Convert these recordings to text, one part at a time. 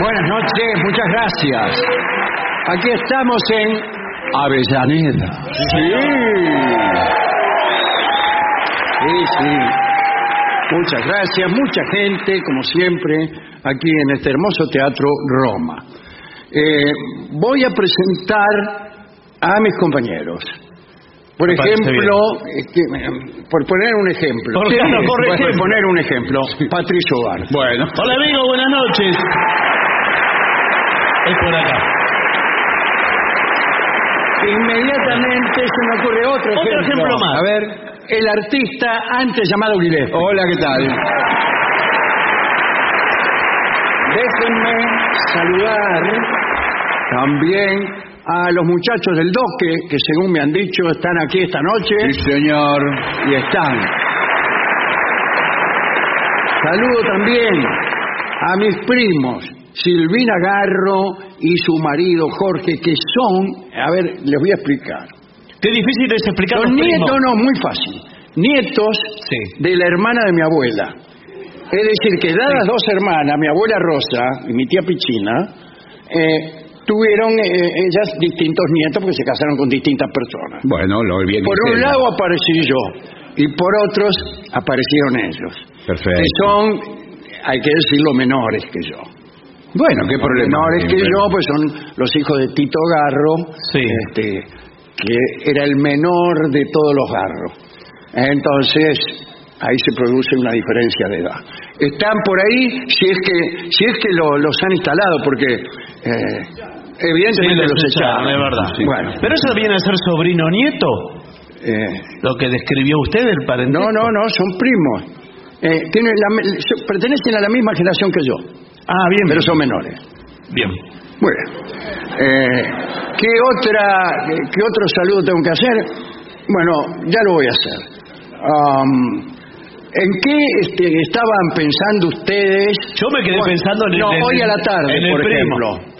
Buenas noches, muchas gracias. Aquí estamos en Avellaneda. Sí. Sí, sí. Muchas gracias, mucha gente, como siempre, aquí en este hermoso teatro Roma. Eh, voy a presentar a mis compañeros. Por ejemplo, eh, por poner un ejemplo. Por- claro, por por ejemplo. poner un ejemplo, Patricio Bar. Bueno. Hola amigo, buenas noches. Es por acá. Inmediatamente se me ocurre otro, Otro ejemplo más. A ver, el artista antes llamado Gillespie. Hola, ¿qué tal? Déjenme saludar también a los muchachos del Doque, que según me han dicho están aquí esta noche. Sí, señor. Y están. Saludo también a mis primos, Silvina Garro y su marido Jorge, que son, a ver, les voy a explicar. Qué difícil es explicar Los los nietos primos. no, muy fácil. Nietos Sí. de la hermana de mi abuela. Es decir, que dadas dos hermanas, mi abuela Rosa y mi tía Pichina, eh, tuvieron eh, ellas distintos nietos porque se casaron con distintas personas. Bueno, lo bien Por un lado aparecí yo y por otros aparecieron ellos. Perfecto. Que son, hay que decirlo, menores que yo. Bueno, qué problema. Menores que yo, pues son los hijos de Tito Garro, Sí. este, que era el menor de todos los Garros. Entonces, ahí se produce una diferencia de edad. Están por ahí, si es que, si es que lo- los han instalado, porque eh, evidentemente los los echaron, es verdad. Bueno, Pero eso viene a ser sobrino nieto, eh, lo que describió usted del parentesco. no, no, no, son primos. Eh, tienen la pertenecen a la misma generación que yo, Ah, bien, pero son menores. bien. Bueno, eh, ¿qué, otra, ¿qué otro saludo tengo que hacer? Bueno, ya lo voy a hacer. ¿En qué este, estaban pensando ustedes? Yo me quedé Bueno, pensando en el- No, en el- hoy a la tarde, en el por primo. ejemplo.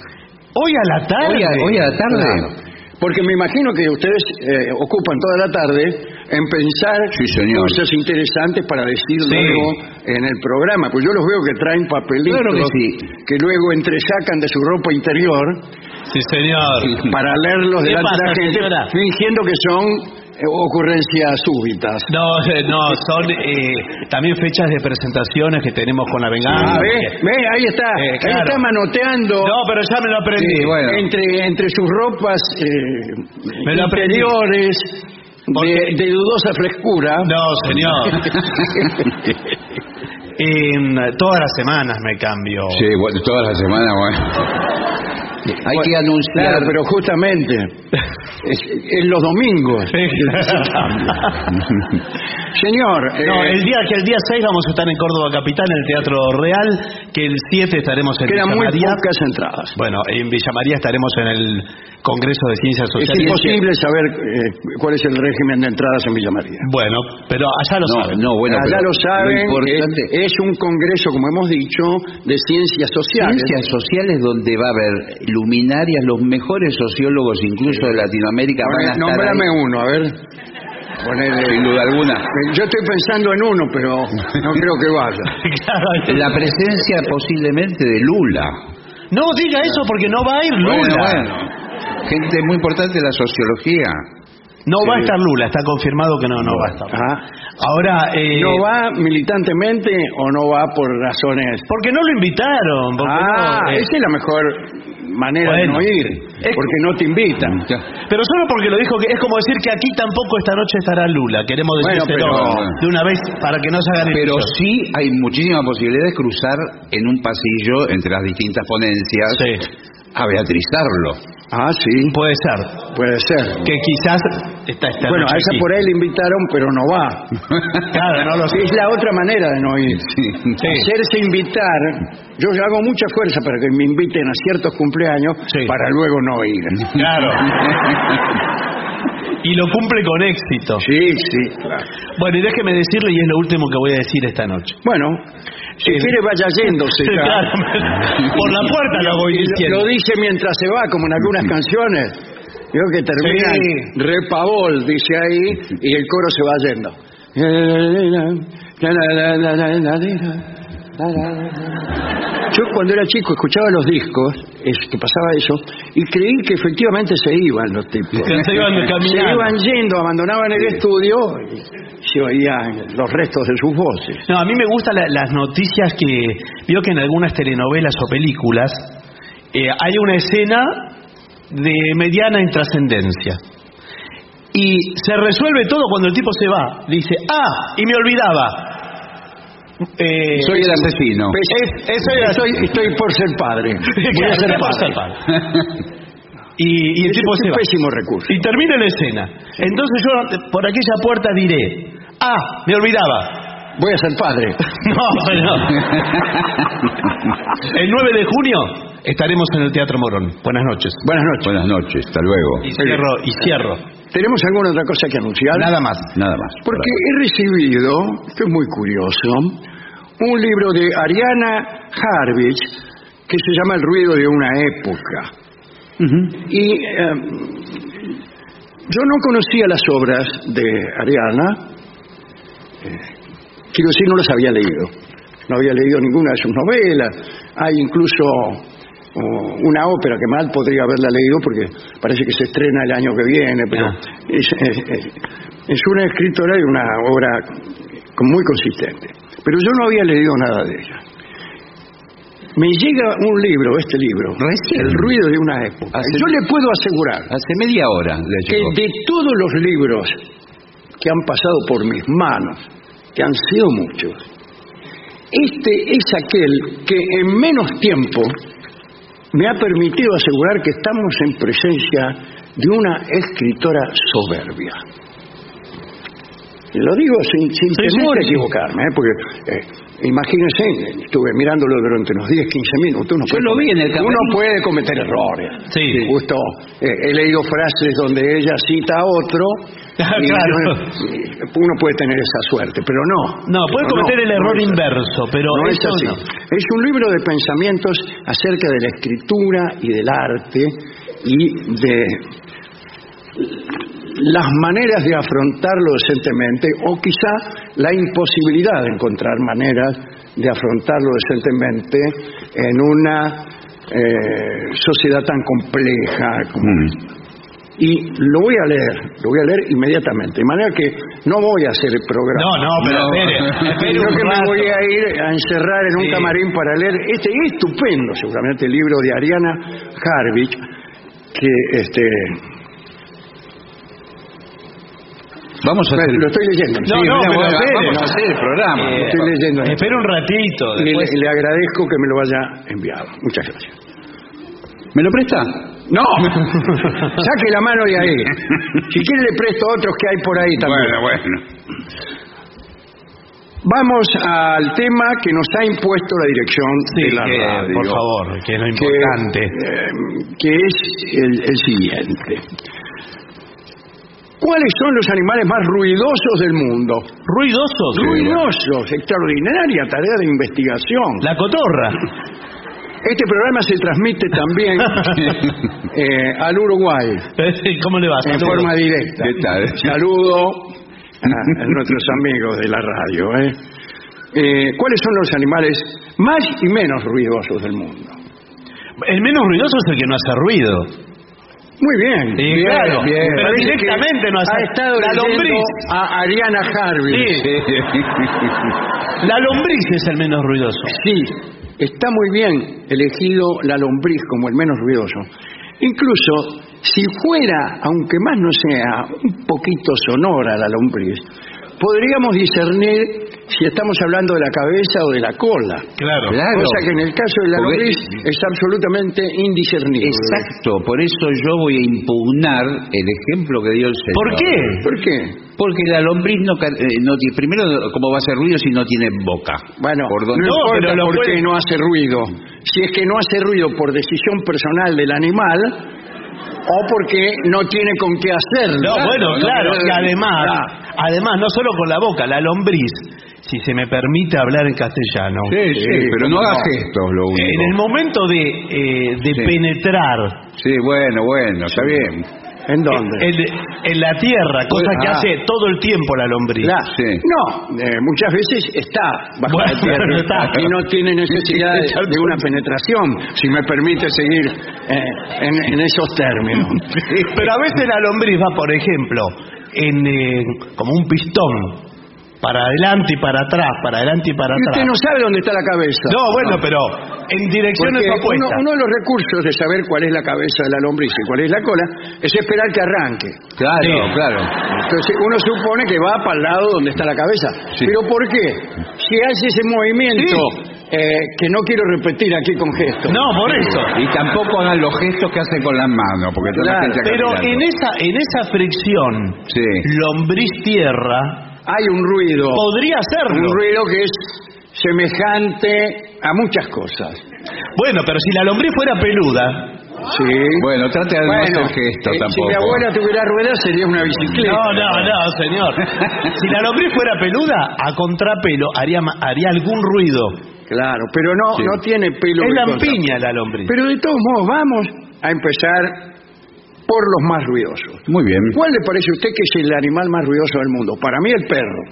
Hoy a la tarde. Hoy a, hoy a la tarde. Claro. Porque me imagino que ustedes eh, ocupan toda la tarde en pensar Sí, señor. cosas interesantes para decir Sí. luego en el programa. Pues yo los veo que traen papelitos Claro que sí. que luego entresacan de su ropa interior Sí, señor. para leerlos ¿Qué delante de la gente, señora? fingiendo que son ocurrencias súbitas. No, eh, no, son eh, también fechas de presentaciones que tenemos con la venganza. Ah, ve, ve, ahí está, Eh, ahí está manoteando No, pero ya me lo aprendí. Sí, bueno. entre, entre sus ropas eh, Me lo aprendí. interiores de, dudosa frescura. No, señor. En todas las semanas me cambio. Sí, bueno, todas las semanas, bueno. Hay que anunciar. Claro, pero justamente es, es los domingos. Señor, No, eh, el día que el día 6 vamos a estar en Córdoba Capital en el Teatro Real, que el 7 estaremos en Villa muy María. pocas entradas. Bueno, en Villa María estaremos en el Congreso de Ciencias Es Sociales. imposible saber eh, cuál es el régimen de entradas en Villa María. Bueno, pero allá lo No, saben. no, bueno, Allá pero lo saben, Lo importante es, es un congreso, como hemos dicho, de ciencias sociales. Ciencias sociales donde va a haber luminarias, los mejores sociólogos incluso de Latinoamérica van a estar Nómbrame ahí. uno, a ver. Ponele- Sin duda alguna. Yo estoy pensando en uno, pero no creo que vaya. Claro. La presencia posiblemente de Lula. No diga eso porque no va a ir Lula. Bueno, bueno. Gente muy importante de la sociología. No va a estar Lula, está confirmado que no, no va a estar. Ah, Ahora, eh, ¿No va militantemente o no va por razones? porque no lo invitaron. Porque Ah, no, eh, esa es la mejor manera Bueno. de no ir, Es- porque no te invitan. Pero solo porque lo dijo, que es como decir que aquí tampoco esta noche estará Lula. Queremos Bueno, pero- de una vez para que no se hagan Pero sí hay muchísima posibilidad de cruzar en un pasillo entre las distintas ponencias Sí, a beatrizarlo. Ah, sí, puede ser. puede ser. Que quizás está esta Bueno, a esa aquí. por ahí le invitaron, pero no va. Claro, no lo sé. Es la otra manera de no ir. Sí. Hacerse invitar. Yo hago mucha fuerza para que me inviten a ciertos cumpleaños Sí. para luego no ir. Claro. y lo cumple con éxito. Sí, sí, claro. Bueno, y déjeme decirle, y es lo último que voy a decir esta noche. Bueno, si Eh, quiere vaya yéndose. ya. Claro, por la puerta lo voy diciendo. Lo dice mientras se va, como en algunas canciones. Yo que termina Sí. repavol, dice ahí, y el coro se va yendo. Yo cuando era chico escuchaba los discos, es que pasaba eso, y creí que efectivamente se iban los tipos. Que se iban. Se iban yendo, abandonaban el estudio y se oían los restos de sus voces. No, a mí me gustan la- las noticias que vio que en algunas telenovelas o películas eh, hay una escena de mediana intrascendencia. Y se resuelve todo cuando el tipo se va. Dice, ah, y me olvidaba. Eh, Soy el asesino. Es- era- estoy, estoy por ser padre. Voy a ser ¿qué pasa, padre. padre? y, y el Es tipo un se va. pésimo recurso. Y termina la escena. Entonces yo por aquella puerta diré, ah, me olvidaba. Voy a ser padre. No, pero... El 9 de junio estaremos en el Teatro Morón. Buenas noches. Buenas noches. Buenas noches, hasta luego. Y cierro, y cierro. ¿Tenemos alguna otra cosa que anunciar? Nada más, nada más. Porque he recibido, esto es muy curioso, un libro de Ariana Harvich que se llama El ruido de una época. Y eh, yo no conocía las obras de Ariana, eh, quiero decir, no las había leído. No había leído ninguna de sus novelas. Hay incluso oh, una ópera que mal podría haberla leído porque parece que se estrena el año que viene, pero Ah. es, es- es- es una escritora y una obra muy consistente. Pero yo no había leído nada de ella. Me llega un libro, este libro, Recién. El ruido de una época. Hace- Yo le puedo asegurar Hace media hora le que de todos los libros que han pasado por mis manos, que han sido muchos, este es aquel que en menos tiempo me ha permitido asegurar que estamos en presencia de una escritora soberbia. Lo digo sin, sin Sí, temor a sí, sí. equivocarme, ¿eh? porque eh, imagínense, estuve mirándolo durante unos 10, 15 minutos. Uno Yo lo vi en el Uno puede cometer errores. Sí. Justo eh, he leído frases donde ella cita a otro. y Claro. uno- uno puede tener esa suerte, pero no. No, puede cometer el error es inverso, pero No es eso así. no. Es un libro de pensamientos acerca de la escritura y del arte y de las maneras de afrontarlo decentemente o quizá la imposibilidad de encontrar maneras de afrontarlo decentemente en una eh, sociedad tan compleja como Mm. y lo voy a leer, lo voy a leer inmediatamente. De manera que no voy a hacer el programa. No, no, pero No. espere, un que me voy a ir a encerrar en un Sí. camarín para leer este estupendo, seguramente, libro de Ariana Harvich, que este Vamos a lo hacer... estoy leyendo. No, Sí, no, mira, vamos a hacer el programa. Eh, estoy leyendo. Espera un ratito. Le, agradezco que me lo haya enviado. Muchas gracias. ¿Me lo presta? No, saque la mano de ahí. Si quiere le presto otros que hay por ahí también. Bueno, bueno. Vamos al tema que nos ha impuesto la dirección Sí, de la que, radio. por favor, que es lo que, importante. eh, que es el, el siguiente. ¿Cuáles son los animales más ruidosos del mundo? Ruidosos. Ruidosos, extraordinaria tarea de investigación. La cotorra. Este programa se transmite también eh, al Uruguay ¿Cómo le va? en forma directa. ¿Qué tal? Saludo a, a nuestros amigos de la radio. ¿eh? Eh, ¿Cuáles son los animales más y menos ruidosos del mundo? El menos ruidoso es el que no hace ruido. Muy bien. Sí, bien, claro. bien. Pero Parece directamente no ha estado la lombriz. a Ariana Harvey. La lombriz es el menos ruidoso. Sí, está muy bien elegido la lombriz como el menos ruidoso. Incluso si fuera, aunque más no sea, un poquito sonora la lombriz, podríamos discernir si estamos hablando de la cabeza o de la cola. Claro. Claro. Cosa que en el caso de la Porque- lombriz es absolutamente indiscernible. Exacto, por eso yo voy a impugnar el ejemplo que dio el señor. ¿Por qué? ¿Por qué? Porque la lombriz no, eh, no tiene, primero, ¿cómo va a hacer ruido si no tiene boca? Bueno, ¿Por no, dónde? No, importa pero lo por puede- qué no hace ruido. Si es que no hace ruido por decisión personal del animal o porque no tiene con qué hacerlo. No, bueno, No, claro. no, Y además, además, no solo con la boca, la lombriz, si se me permite hablar en castellano. Sí, sí, pero no cómo haga no. gestos lo único. En el momento de, eh, de Sí. penetrar Sí, bueno, bueno, está bien. ¿En dónde? en, en la tierra, cosa que Ah. hace todo el tiempo la lombriz. La- Sí. No, eh, muchas veces está bajo Bueno, la tierra pero está. y no tiene necesidad de, de una penetración, si me permite seguir eh, en, en esos términos. Pero a veces la lombriz va, por ejemplo, en eh, como un pistón, para adelante y para atrás, para adelante y para Y atrás. usted no sabe dónde está la cabeza. No, bueno, pero en direcciones Porque uno, opuestas. uno de los recursos de saber cuál es la cabeza de la lombriz y cuál es la cola es esperar que arranque. Claro, Sí. claro. Entonces uno supone que va para el lado donde está la cabeza. Sí. ¿Pero por qué? Si hace ese movimiento eh, que no quiero repetir aquí con gestos. No, por eso. Y tampoco hagan los gestos que hacen con las manos, porque toda la Claro, gente acá Pero mirando. en esa, en esa fricción, Sí. lombriz-tierra, Hay un ruido. podría hacerlo. Un ruido que es semejante a muchas cosas. Bueno, pero si la lombriz fuera peluda. Sí. Bueno, trate de no hacer gestos eh, si tampoco. mi abuela tuviera ruedas sería una bicicleta. No, no, no, señor. Si la lombriz fuera peluda, a contrapelo haría, ma- haría algún ruido. Claro, pero no, Sí. no tiene pelo. Es cosa. lampiña la lombriz. Pero de todos modos, vamos a empezar por los más ruidosos. Muy bien. ¿Cuál le parece a usted que es el animal más ruidoso del mundo? Para mí el perro.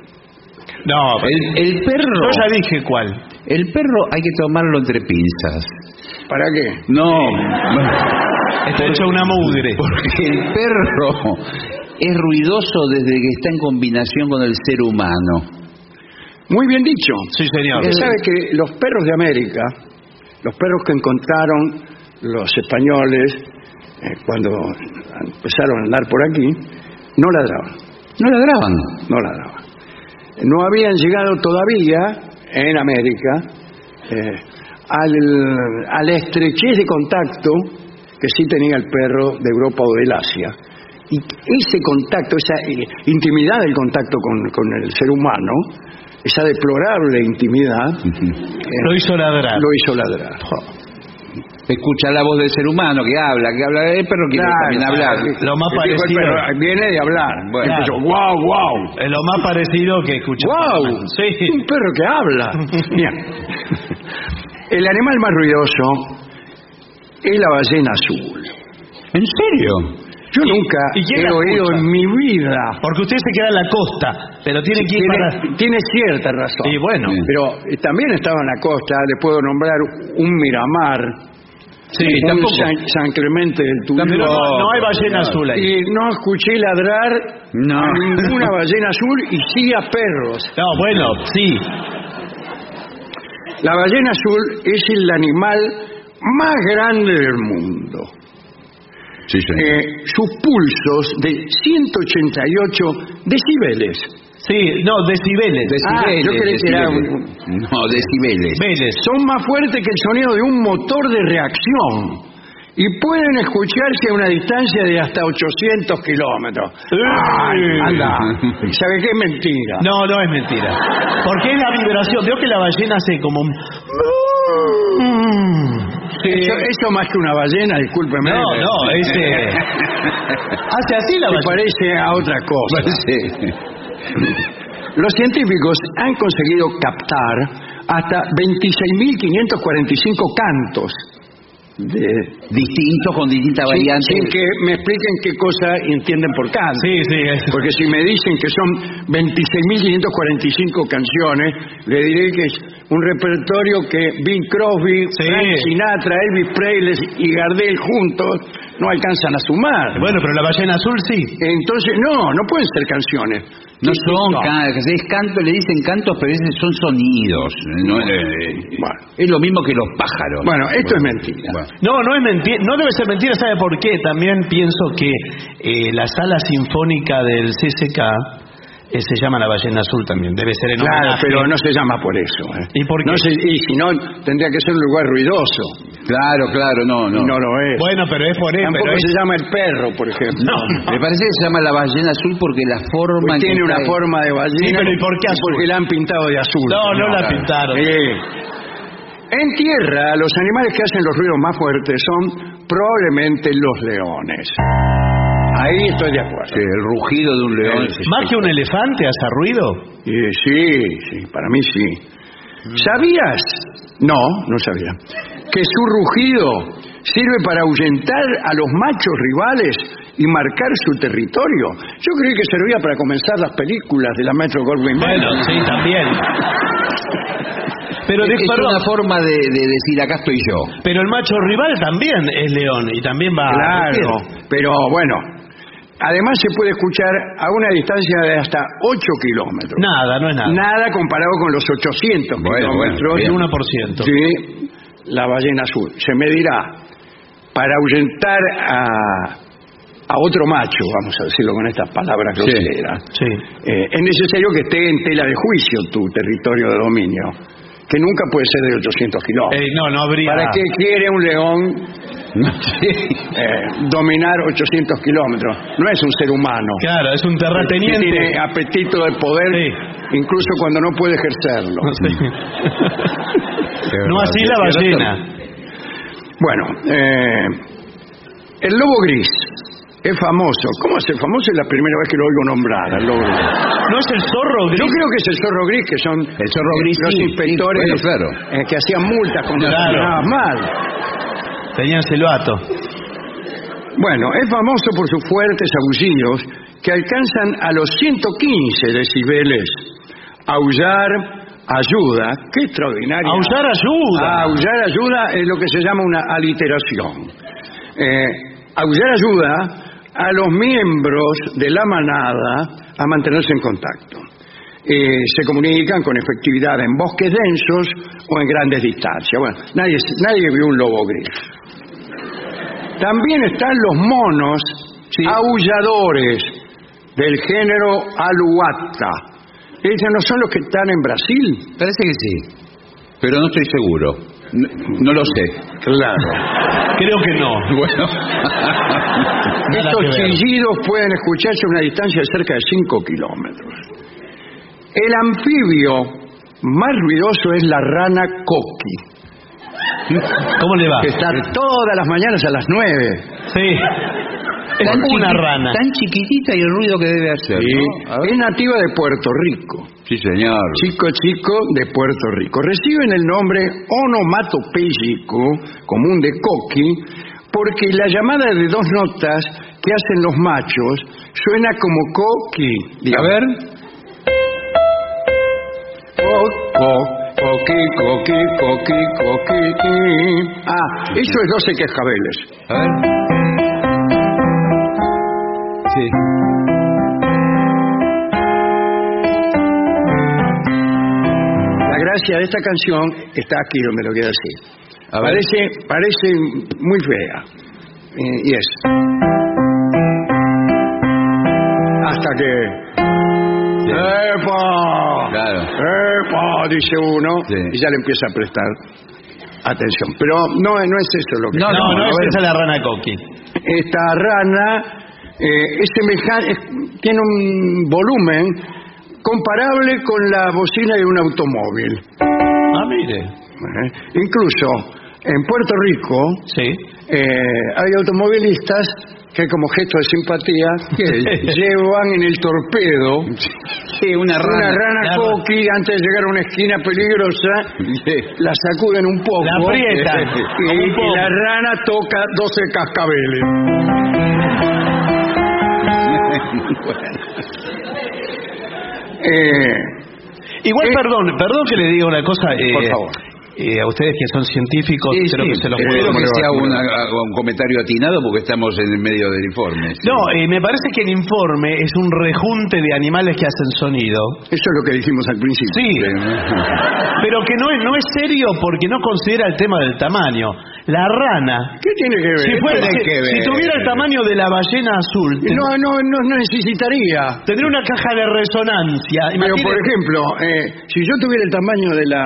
No, El, el perro, yo ya dije cuál. el perro hay que tomarlo entre pinzas. ¿Para qué? No, Está hecho una mugre. porque el perro es ruidoso desde que está en combinación con el ser humano. Muy bien dicho. Sí, señor. Usted sabe que los perros de América, los perros que encontraron los españoles eh, cuando empezaron a andar por aquí, no ladraban, No ladraban. no ladraban. No habían llegado todavía en América eh, al, a la estrechez de contacto que sí tenía el perro de Europa o del Asia. Y ese contacto, esa eh, intimidad del contacto con, con el ser humano, esa deplorable intimidad, eh, Lo hizo ladrar. lo hizo ladrar. Escucha la voz del ser humano que habla, que habla. El perro quiere Claro, también hablar. claro. Lo más dijo parecido- perro, viene de hablar. Bueno. Empezó, wow, wow. Es lo más parecido que escuché. ¡Wow! Sí. Un perro que habla. Bien. El animal más ruidoso es la ballena azul. ¿En serio? Yo nunca he oído escucha? en mi vida. Porque usted se queda en la costa, pero tiene que ir para... Tiene, tiene cierta razón. Y bueno, Sí. Pero eh, también estaba en la costa, le puedo nombrar un Miramar, sí, un tampoco. San, San Clemente del. Pero no, no hay ballena azul ahí. Y no escuché ladrar No. a ninguna ballena azul y sí a perros. No, bueno, sí. La ballena azul es el animal más grande del mundo. Sí, señor. Eh, sus pulsos de 188 decibeles. Sí, no, decibeles. Ah, yo creí que era decibeles. No, decibeles. Son más fuertes que el sonido de un motor de reacción y pueden escucharse a una distancia de hasta 800 kilómetros. Ay, anda. ¿Sabe qué es mentira? No, no es mentira. Porque es la vibración. Veo que la ballena hace como un... Eso, eso más que una ballena, discúlpeme. No, no, ese... Hace así la Se ballena. parece a otra cosa. Sí. Los científicos han conseguido captar hasta 26.545 cantos Distintos con distintas sin, variantes. sin que me expliquen qué cosa entienden por canto. Sí, sí, es... Porque si me dicen que son 26.545 canciones, le diré que es un repertorio que Bing Crosby, Sí. Frank Sinatra, Elvis Presley y Gardel juntos no alcanzan a sumar. Bueno, pero la ballena azul sí. Entonces, no, no pueden ser canciones. No son cantos, es canto, le dicen cantos, pero esos son sonidos. no, eh, Bueno. es lo mismo que los pájaros. Bueno, esto es mentira. Bueno. No, no es mentira, no debe ser mentira, ¿sabe por qué? También pienso que eh, la sala sinfónica del CCK eh, se llama La Ballena Azul también, debe ser en Claro, homenaje. pero no se llama por eso. ¿eh? ¿Y por No qué? se- y si no, tendría que ser un lugar ruidoso. Claro, claro, no, no. No lo es. Bueno, pero es por eso. Tampoco pero es- se llama el perro, por ejemplo. No, Me parece que se llama la ballena azul porque la forma Pues en que tiene una forma de ballena. Sí, pero ¿y por qué azul? Porque la han pintado de azul. No, no la claro. pintaron. Sí. En tierra, los animales que hacen los ruidos más fuertes son probablemente los leones. Ahí estoy de acuerdo. Sí, el rugido de un león. Sí. ¿Más que un elefante hace ruido? Eh, sí, sí, para mí sí. ¿Sabías? No, no sabía. Que su rugido sirve para ahuyentar a los machos rivales y marcar su territorio. Yo creí que servía para comenzar las películas de la Metro Goldwyn Mayer. Bueno, sí, también. Pero, Es, de- es perdón, una forma de, de decir acá estoy yo. pero el macho rival también es león y también va a Claro, pero bueno. Además se puede escuchar a una distancia de hasta 8 kilómetros. Nada, no es nada. Nada comparado con los 800 Bueno, kilómetros. bueno, bien. 1%. de la ballena azul. Se medirá para ahuyentar a, a otro macho, vamos a decirlo con estas palabras Sí. groseras. Sí. Eh, es necesario que esté en tela de juicio tu territorio de dominio, que nunca puede ser de 800 kilómetros. Eh, no, no habría... ¿Para qué quiere un león eh, dominar 800 kilómetros? No es un ser humano. Claro, es un Que terrateniente. tiene apetito de poder Sí. incluso cuando no puede ejercerlo. Sí. no así la ballena. Bueno, eh, el lobo gris es famoso. ¿Cómo es el famoso? Es la primera vez que lo oigo nombrar, al. ¿No es el zorro gris? Yo creo que es el zorro gris, que son El zorro gris, los sí, inspectores sí, bueno, claro. eh, que hacían multas cuando Claro. caminabas mal. Tenían silbato. Bueno, es famoso por sus fuertes aullidos que alcanzan a los 115 decibeles. Aullar ayuda. Qué extraordinario. Aullar ayuda. Aullar ayuda es lo que se llama una aliteración. Eh, aullar ayuda a los miembros de la manada a mantenerse en contacto. Eh, se comunican con efectividad en bosques densos o en grandes distancias. Bueno, nadie, nadie vio un lobo gris. También están los monos aulladores del género Aluata. Ellos no son los que están en Brasil. Parece que sí. Pero no estoy seguro. No, no lo sé. Claro. Creo que no. Bueno. Estos chillidos pueden escucharse a una distancia de cerca de 5 kilómetros. El anfibio más ruidoso es la rana coqui, ¿Cómo le va? que está todas las mañanas a las 9. Sí. Es Tan una rana. Tan chiquitita y el ruido que debe hacer. ver. Es nativa de Puerto Rico. Sí, señor. Chico chico de Puerto Rico. Reciben el nombre onomatopéyico común de coqui porque la llamada de dos notas que hacen los machos suena como coqui. A ver. Co, co, coqui, coqui, coqui, coqui. Ah, eso es 12 quejabeles. A ver. Sí. La gracia de esta canción está aquí donde lo quiero decir. A ver. Parece, parece muy fea. Eh, y es. Hasta que. Sí. ¡Epa! Claro. ¡Epa! Dice uno. Sí. Y ya le empieza a prestar atención. Pero no, no es eso lo que... No, no, a es ver, esa la rana Coqui. Esta rana eh, es semejante, es- tiene un volumen comparable con la bocina de un automóvil. Ah, mire. ¿Eh? Incluso en Puerto Rico Sí. eh, hay automovilistas que como gesto de simpatía llevan en el torpedo Sí, una rana. una rana coqui antes de llegar a una esquina peligrosa Sí. la sacuden un poco La aprietan, y, la rana toca 12 cascabeles Eh, Igual, Eh, perdón, perdón que le diga una cosa. eh, Por favor. Eh, a ustedes que son científicos, Sí, creo sí, que se los puedo- que sea ¿Cómo le una- un comentario atinado porque estamos en el medio del informe. sí. No, eh, me parece que el informe es un rejunte de animales que hacen sonido. eso es lo que dijimos al principio Sí, pero que no es, no es serio porque no considera el tema del tamaño. La rana, ¿qué tiene que ver? si, fuera- tiene que si ver? tuviera el tamaño de la ballena azul, no, no, no, no necesitaría tendría una caja de resonancia. Pero, Imagine- por ejemplo, eh, si yo tuviera el tamaño de la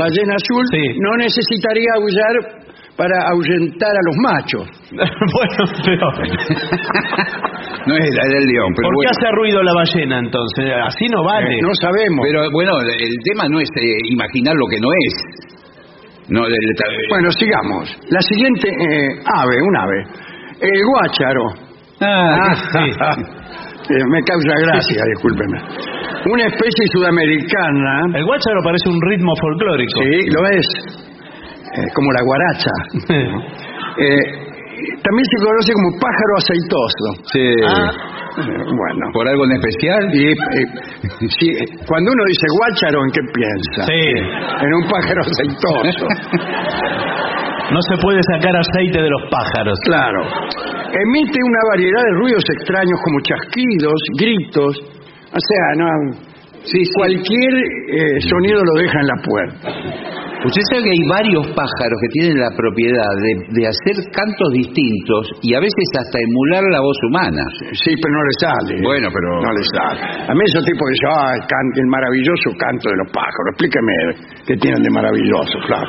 ballena azul, Sí. no necesitaría aullar para ahuyentar a los machos. bueno, pero No es la del león, pero ¿por qué bueno. hace ruido la ballena entonces? Así no vale. Eh, no sabemos. Pero bueno, el tema no es eh, imaginar lo que no es. No, el- el- Bueno, sigamos. La siguiente eh, ave, un ave. El guácharo. Ah, Eh, me causa gracia, discúlpeme. Una especie sudamericana. El guácharo parece un ritmo folclórico. Sí, lo es. Eh, como la guaracha. Eh, también se conoce como pájaro aceitoso. sí. Ah, Eh, bueno. ¿Por algo en especial? Y, sí, eh, cuando uno dice guácharo, ¿en qué piensa? sí. En un pájaro aceitoso. No se puede sacar aceite de los pájaros. claro. Emite una variedad de ruidos extraños como chasquidos, gritos. O sea, no, cualquier eh, sonido lo deja en la puerta. Usted sabe que hay varios pájaros que tienen la propiedad de, de hacer cantos distintos y a veces hasta emular la voz humana. Sí, pero no le sale. Bueno, pero- No le sale. A mí esos tipos dicen, ah, el, can- el maravilloso canto de los pájaros. Explíqueme qué tienen de maravilloso, claro.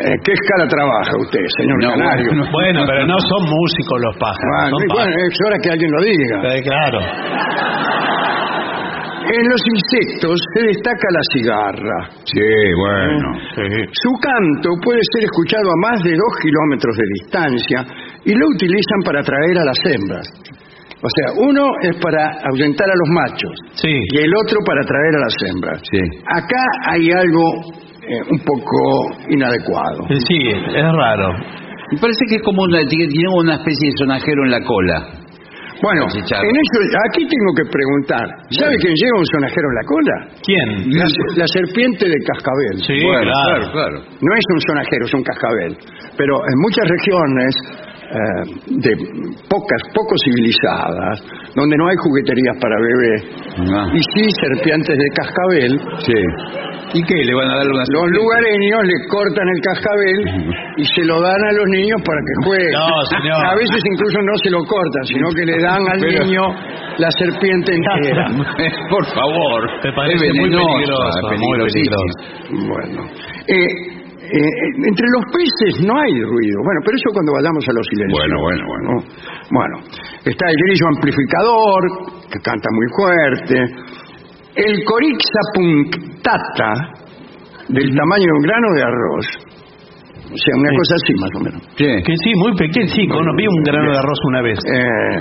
Eh, ¿Qué escala trabaja usted, señor No, Canario? bueno, no. Bueno, pero no son músicos los pájaros. Bueno, son y bueno, pájaros. es hora que alguien lo diga. Eh, claro. En los insectos se destaca la cigarra. Sí, bueno. Su canto puede ser escuchado a más de dos kilómetros de distancia y lo utilizan para atraer a las hembras. O sea, uno es para ahuyentar a los machos Sí. y el otro para atraer a las hembras. Sí. Acá hay algo eh, un poco inadecuado. Eh, Sí, es raro. Me parece que es como una, tiene una especie de sonajero en la cola. Bueno, en eso, aquí tengo que preguntar, ¿sabe quién lleva un sonajero en la cola? ¿Quién? La, la serpiente de cascabel. Sí, Bueno, claro. claro. No es un sonajero, es un cascabel. Pero en muchas regiones eh, de pocas, poco civilizadas, donde no hay jugueterías para bebés, Ah. y sí serpientes de cascabel, Sí. ¿Y qué? ¿Le van a dar una los lugareños le cortan el cascabel y se lo dan a los niños para que jueguen. No, señor. A veces incluso no se lo cortan, sino que le dan al Pero- niño la serpiente entera. Por favor. Me parece Es muy peligroso, muy. Bueno, eh, eh, entre los peces no hay ruido. Bueno, pero eso cuando vayamos a los silencios. Bueno, bueno, bueno. ¿no? Bueno, está el grillo amplificador, que canta muy fuerte. El corixa punctata, del tamaño de un grano de arroz. O sea, una Sí. cosa así más o menos. Sí. Que sí, muy pequeño. Sí, cono- vi un grano de arroz una vez. Eh,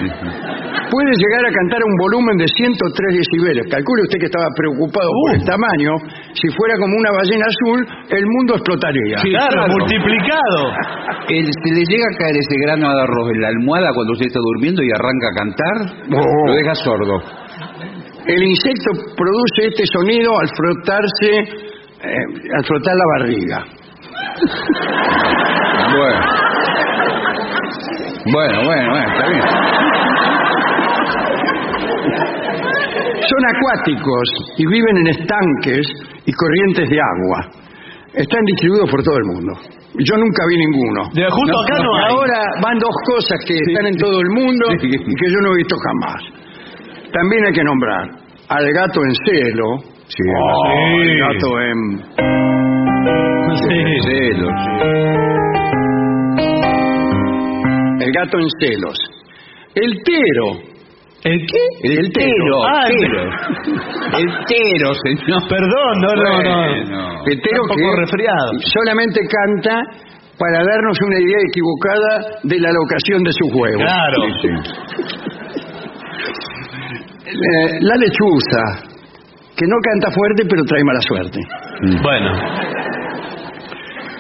puede llegar a cantar a un volumen de 103 decibeles. Calcule usted que estaba preocupado por Uh. el tamaño. Si fuera como una ballena azul, el mundo explotaría. Sí, claro, claro. multiplicado. El- ¿Se le llega a caer ese grano de arroz en la almohada cuando usted está durmiendo y arranca a cantar? Oh. Lo deja sordo. El insecto produce este sonido al frotarse, eh, al frotar la barriga. Bueno. Bueno, bueno, bueno, está bien. Son acuáticos y viven en estanques y corrientes de agua. Están distribuidos por todo el mundo. Yo nunca vi ninguno. De justo No, acá no hay. Ahora van dos cosas que están en todo el mundo Sí. y que yo no he visto jamás. También hay que nombrar al gato en celo. Sí, Oh, el gato en... Sí. Celos, sí. El gato en celos. El tero. ¿El qué? El, tero, Ah, el tero. El tero, señor. Perdón, no, no, no. Bueno. El tero Está un poco que resfriado. solamente canta para darnos una idea equivocada de la locación de sus huevos. Claro. Sí, sí. Eh, la lechuza, que no canta fuerte pero trae mala suerte. Bueno.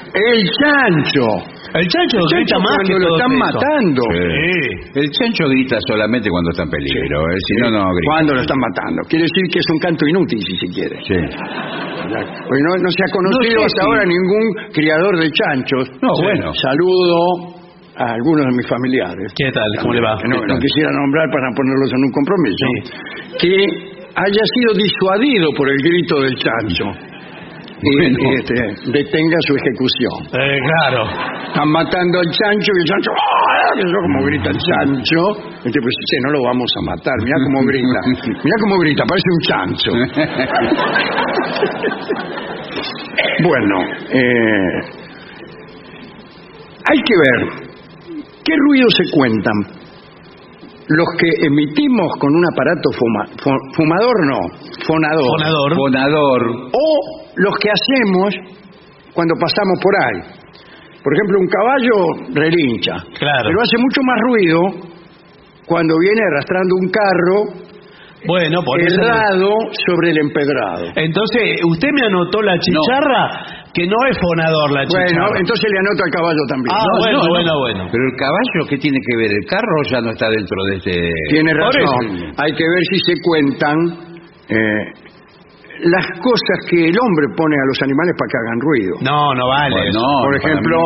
El chancho. El chancho El grita chancho más cuando que lo están eso. matando. Sí. El chancho grita solamente cuando está en peligro, ¿eh? si no, no grita. Cuando lo están matando. Quiere decir que es un canto inútil, si se quiere. Sí. Porque no, no se ha conocido No sé hasta si- ahora ningún criador de chanchos. No, Sí. bueno. Saludo a algunos de mis familiares. ¿Qué tal? ¿Cómo le va? Que no, no quisiera nombrar para ponerlos en un compromiso. Que haya sido disuadido por el grito del chancho. Y este, detenga su ejecución. Eh, claro. Están matando al chancho y el chancho, ¡ah! Que eso como grita el chancho. Este, pues, che, no lo vamos a matar. Mira cómo grita. Mira cómo grita, parece un chancho. Bueno, eh, hay que ver qué ruidos se cuentan. Los que emitimos con un aparato fuma- fu- fumador, no, fonador. Fonador. Fonador. O los que hacemos cuando pasamos por ahí. Por ejemplo, un caballo relincha. Claro. Pero hace mucho más ruido cuando viene arrastrando un carro Bueno, por eso. errado sobre el empedrado. Entonces, usted me anotó la chicharra, que no es fonador la Bueno, chicharra. entonces le anoto al caballo también. Ah, No, bueno, no, no. bueno, bueno. Pero el caballo, ¿qué tiene que ver? El carro ya no está dentro de este... Tiene razón. eso. Hay que ver si se cuentan eh, las cosas que el hombre pone a los animales para que hagan ruido. No, no vale. Bueno, no, Por ejemplo,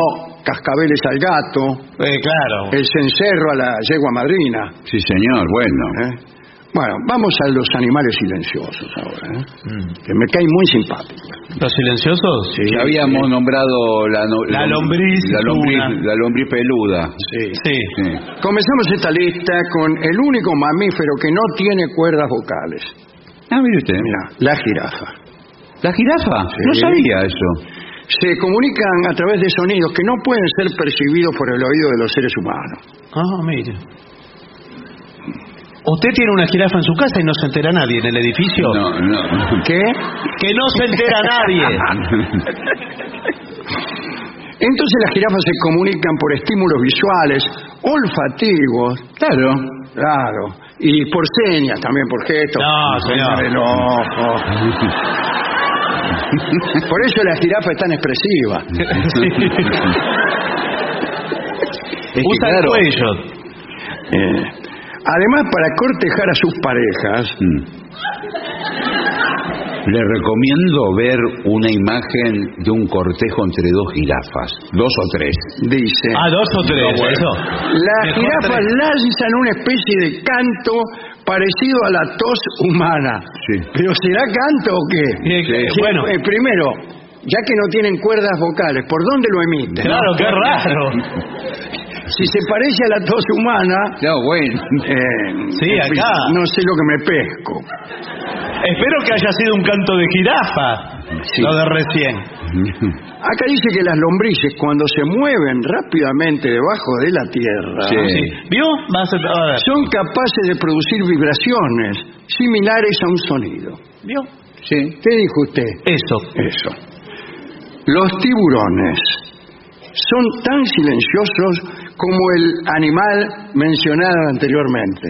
cascabeles al gato, Eh, claro. el cencerro a la yegua madrina. Sí, señor, bueno. ¿eh? Bueno, vamos a los animales silenciosos ahora, ¿eh? Mm. que me caen muy simpáticos. ¿Los silenciosos? Ya habíamos nombrado la, no- La lombriz la lombriz, una. la lombriz peluda. Sí. Sí. Sí. Comenzamos esta lista con el único mamífero que no tiene cuerdas vocales. Ah, mire usted. Mira, la jirafa. ¿La jirafa? No sabía eso. Se comunican a través de sonidos que no pueden ser percibidos por el oído de los seres humanos. Ah, mire. ¿Usted tiene una jirafa en su casa y no se entera nadie en el edificio? No, no. ¿Qué? Que no se entera nadie. Entonces las jirafas se comunican por estímulos visuales, olfativos, Claro. claro, y por señas, también por gestos. No, señor. El ojo. Por eso la jirafa es tan expresiva. Es que, Usa claro, el cuello. Eh, además, para cortejar a sus parejas, Mm. Le recomiendo ver una imagen de un cortejo entre dos jirafas, dos o tres. dice, Ah, dos o tres, No, bueno. eso. las Mejor jirafas tres. lanzan una especie de canto parecido a la tos humana. Sí. ¿Pero será canto o qué? Sí, bueno. eh, primero, ya que no tienen cuerdas vocales, ¿por dónde lo emiten? Claro, qué raro. Si se parece a la tos humana, No, bueno. eh, Sí, en fin, acá. no sé lo que me pesco. Espero que haya sido un canto de jirafa. Sí. Lo de recién. Acá dice que las lombrices cuando se mueven rápidamente debajo de la tierra Sí. Sí. ¿Vio? A ver. son capaces de producir vibraciones similares a un sonido. ¿Vio? Sí. ¿Qué dijo usted? Eso. Eso. Los tiburones son tan silenciosos como el animal mencionado anteriormente.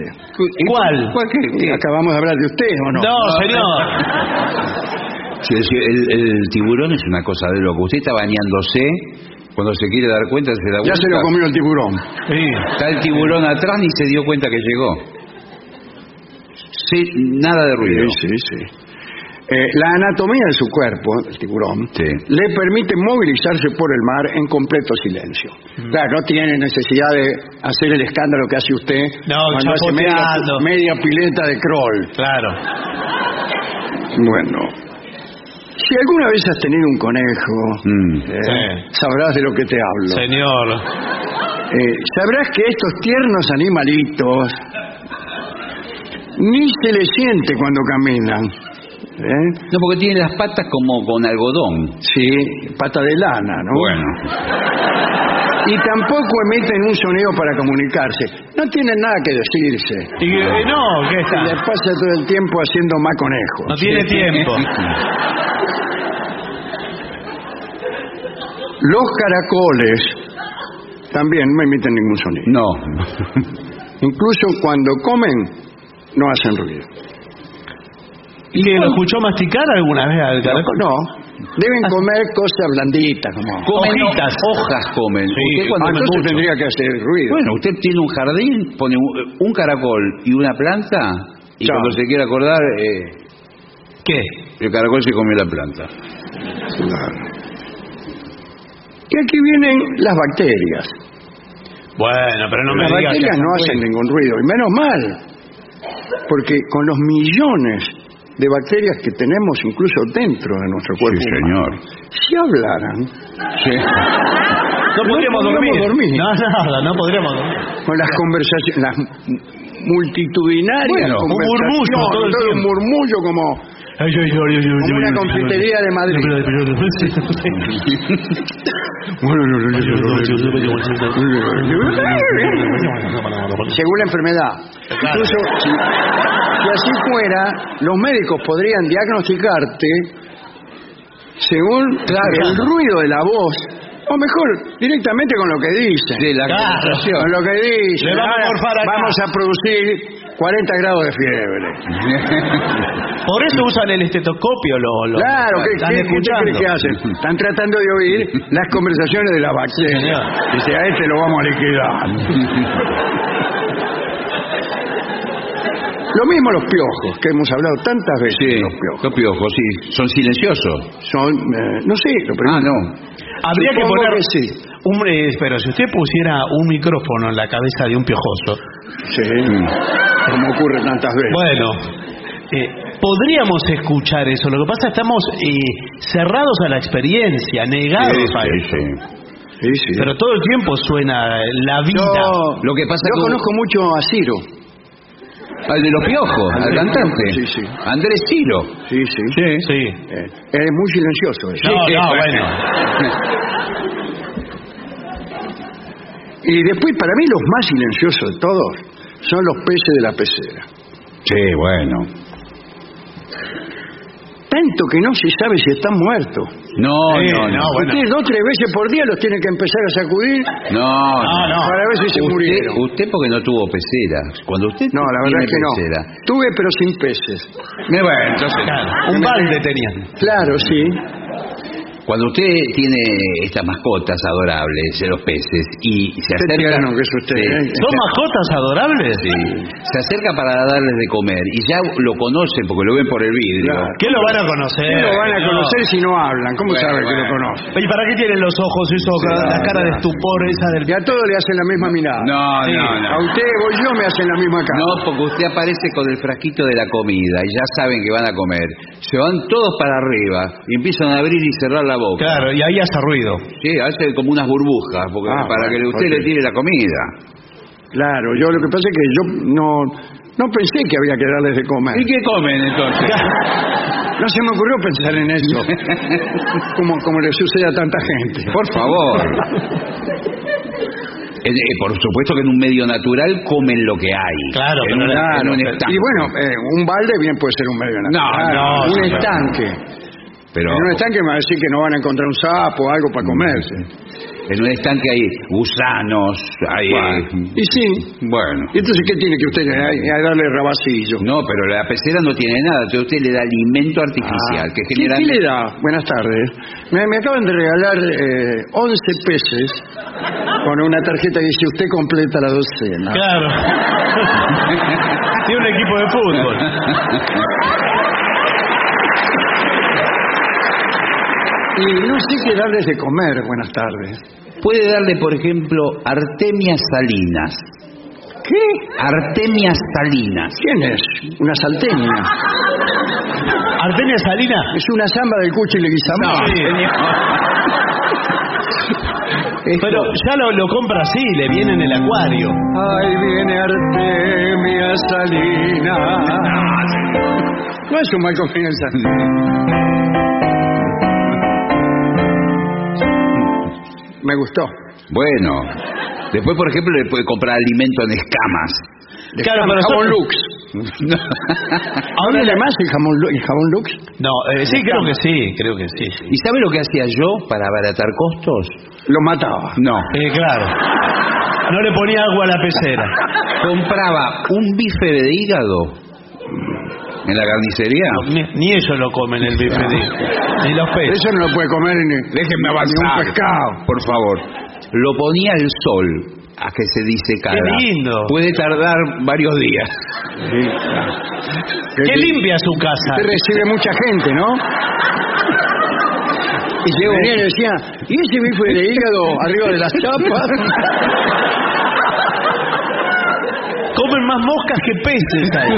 ¿Cuál? ¿Cuál qué- qué? ¿Acabamos de hablar de usted o no? No, señor. Sí, sí, el, el tiburón es una cosa de loco. Usted está bañándose, cuando se quiere dar cuenta se da Ya vuelta. se lo comió el tiburón. Sí. Está el tiburón atrás ni se dio cuenta que llegó. Sí, nada de ruido. Sí, sí, sí. Eh, la anatomía de su cuerpo, el tiburón, Sí. le permite movilizarse por el mar en completo silencio. Mm. Claro, no tiene necesidad de hacer el escándalo que hace usted No, cuando hace media, pileta de crawl. Claro. Bueno, si alguna vez has tenido un conejo, Mm. eh, Sí. sabrás de lo que te hablo. Señor. Eh, sabrás que estos tiernos animalitos ni se les siente cuando caminan. ¿Eh? No, porque tiene las patas como con algodón. Sí, pata de lana, ¿no? Bueno. Y tampoco emiten un sonido para comunicarse. No tienen nada que decirse. Y, eh, no, ¿qué está? pasa todo el tiempo haciendo más conejos. No tiene tiempo. Los caracoles también no emiten ningún sonido. No. Incluso cuando comen, no hacen ruido. ¿Y que lo escuchó masticar alguna vez al caracol? No, deben comer cosas blanditas como... Comen Hojitas. hojas comen. Usted cuando Ah, come entonces mucho- tendría que hacer ruido. Bueno, usted tiene un jardín, pone un, un caracol y una planta y Chao. cuando se quiera acordar, eh, ¿Qué? el caracol se comió la planta. Claro. Y aquí vienen las bacterias. Bueno, pero no me las digas bacterias que no hacen ningún ruido, y menos mal, porque con los millones de bacterias que tenemos incluso dentro de nuestro cuerpo, Sí, humano, señor. si hablaran, No podríamos No dormir. podríamos dormir. No, nada, no podríamos dormir. con las conversaciones, las multitudinarias Bueno, un murmullo todo el un murmullo como Como una confitería de Madrid. según la enfermedad. Incluso si, si así fuera, los médicos podrían diagnosticarte según el ruido de la voz, o mejor, directamente con lo que dicen. De la Claro. Con lo que. Le vamos Ahora acá. vamos a producir 40 grados de fiebre. Por eso usan el estetoscopio los los- Claro, ¿qué, están qué, qué escuchando. que hacen? Están tratando de oír las conversaciones de la bacteria. Dice, a este lo vamos a liquidar. Lo mismo los piojos, que hemos hablado tantas veces Sí, de los piojos. los piojos, sí. Son silenciosos. Son, eh, no sé, lo Ah, pregunto. no. Habría que poner que sí. un eh, pero si usted pusiera un micrófono en la cabeza de un piojoso, Sí, como ocurre tantas veces. bueno, eh, podríamos escuchar eso. Lo que pasa estamos eh, cerrados a la experiencia, negados Sí, a sí, eso. sí. Sí, sí. Pero todo el tiempo suena la vida. Yo, Lo que pasa yo que- conozco mucho a Ciro. Al de los piojos, al Andrés cantante. Piojos, sí, sí. Andrés Ciro. Sí, sí. Sí. Eh, es muy silencioso. eso. No, Sí, no, bueno. bueno. Y después, para mí, los más silenciosos de todos son los peces de la pecera. Sí, bueno. Tanto que no se sabe si están muertos. No, no, no. no, bueno. Ustedes dos tres veces por día los tienen que empezar a sacudir No, No, no. para ver si se Usted, murieron. usted porque no tuvo pecera. Cuando usted No, la verdad tiene es que no. pecera. Tuve, pero sin peces. Eh, bueno, entonces, Claro, un balde tenían. Claro, sí. Cuando usted tiene estas mascotas adorables, de los peces, y se acerca... que es usted, ¿eh? ¿Son mascotas adorables? sí, se acerca para darles de comer, y ya lo conocen porque lo ven por el vidrio. Claro. ¿Qué lo van a conocer? ¿Qué lo van a No. conocer si no hablan? ¿Cómo Bueno, sabe que lo bueno. conocen? ¿Y para qué tienen los ojos eso, la cara de estupor esa del... Y a todos le hacen la misma mirada. No, Sí. no, A no. usted o yo me hacen la misma cara. No, porque usted aparece con el frasquito de la comida y ya saben que van a comer. Se van todos para arriba y empiezan a abrir y cerrar la boca. Claro, y ahí hace ruido. Sí, hace como unas burbujas porque Ah, para que usted le tire la comida. Claro, yo lo que pasa es que yo no, no pensé que había que darles de comer. ¿Y qué comen entonces? No se me ocurrió pensar en eso. como, como le sucede a tanta gente. Por favor. Eh, eh, por supuesto que en un medio natural comen lo que hay. Claro, en, claro, un estanque. Y bueno, eh, un balde bien puede ser un medio natural. no, un no, no. estanque. Pero En un estanque me va a decir que no van a encontrar un sapo o algo para comerse. en un estanque hay gusanos, hay... Bueno, eh, Y sí. bueno. ¿Y entonces qué tiene que usted hay, hay darle rabacillo? No, pero la pecera no tiene nada, entonces usted le da alimento artificial, Ah, que ¿qué- genera... ¿Qué, le da? Buenas tardes. Me, me acaban de regalar eh, 11 peces con una tarjeta que dice usted completa la docena. Claro. Tiene un equipo de fútbol. Y no sé qué darles de comer. Buenas tardes. Puede darle, por ejemplo, artemias salinas. ¿Qué? Artemias salinas. ¿Quién es? Una salteña. Artemia Salina. Es una samba del cuchi Leguizamón. Sí. Pero ya lo, lo compra así, le viene en el acuario. Ahí viene Artemia Salina. No es un mal comienzo. Me gustó. Bueno, después, por ejemplo, le puede comprar alimento en escamas. De Claro, pero jamón son- Lux. ¿Ahora le más el jamón, Lu- el jabón Lux? No, eh, sí, creo que sí, creo que sí. ¿Y sabe lo que hacía yo para abaratar costos? Lo mataba. No. Eh, claro. No le ponía agua a la pecera. Compraba un bife de hígado en la carnicería. Ni, ni ellos lo comen el bife de- ni los peces. Eso no lo puede comer ni, Déjenme ni un pescado. Por favor. Lo ponía al sol a que se dice cara. Qué lindo. Puede tardar varios días. Que limpia su casa. Usted recibe mucha gente, ¿no? Y se venía y decía, ¿y ese bife de hígado arriba de las chapas? Comen más moscas que peces ahí.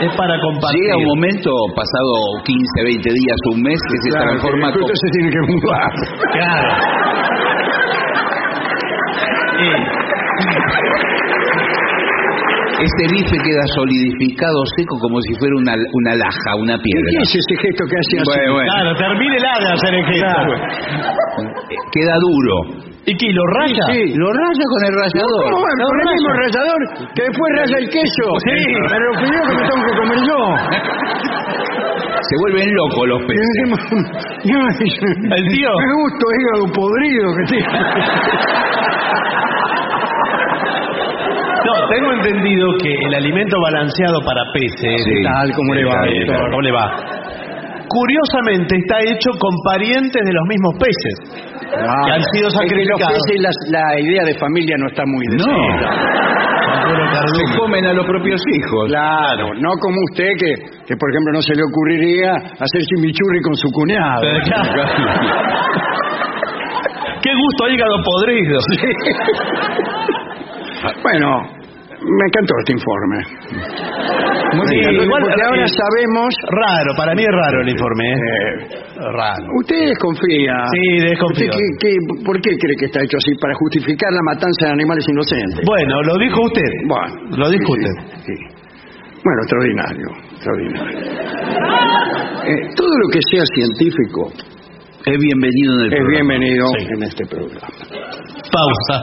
Es para compartir. Llega un momento, pasado 15, 20 días, un mes, que se Claro, transforma que se tiene que mudar. Claro. Este bife queda solidificado, seco, como si fuera una, una laja, una ¿Y qué piedra. es ese gesto que hace así? Bueno, bueno. Claro, termínela de hacer el gesto. Claro. Queda duro. ¿Y qué? ¿Lo raya? Sí. Lo raya con el rallador. ¿Cómo? No, Con el mismo rallador que después raya el queso. Sí. Pero lo primero que me tengo que comer yo. Se vuelven locos los peces. El tío. Me gusta hígado podrido que tiene. No, tengo entendido que el alimento balanceado para peces, Sí. Tal como le va, doctor. ¿cómo le va? Curiosamente está hecho con parientes de los mismos peces. Que han sido Es que los sacrificados. peces, las- la idea de familia no está muy No. Puro cardumen. Se comen a los propios hijos. Claro, no como usted que, que, por ejemplo, no se le ocurriría hacer chimichurri con su cuñado. Pero claro. Qué gusto a hígado podrido. Bueno, me encantó este informe. Muy bien. Igual, porque ahora eh, sabemos... Raro, para mí es raro el informe. ¿eh? eh, Raro. usted desconfía. Sí, desconfío. ¿Usted qué- qué- ¿Por qué cree que está hecho así? ¿Para justificar la matanza de animales inocentes? Bueno, lo dijo usted. Bueno, Lo dijo sí, usted. sí. Bueno, extraordinario, extraordinario. Eh, todo lo que sea científico Es bienvenido en el es programa. bienvenido Sí. en este programa. Pausa.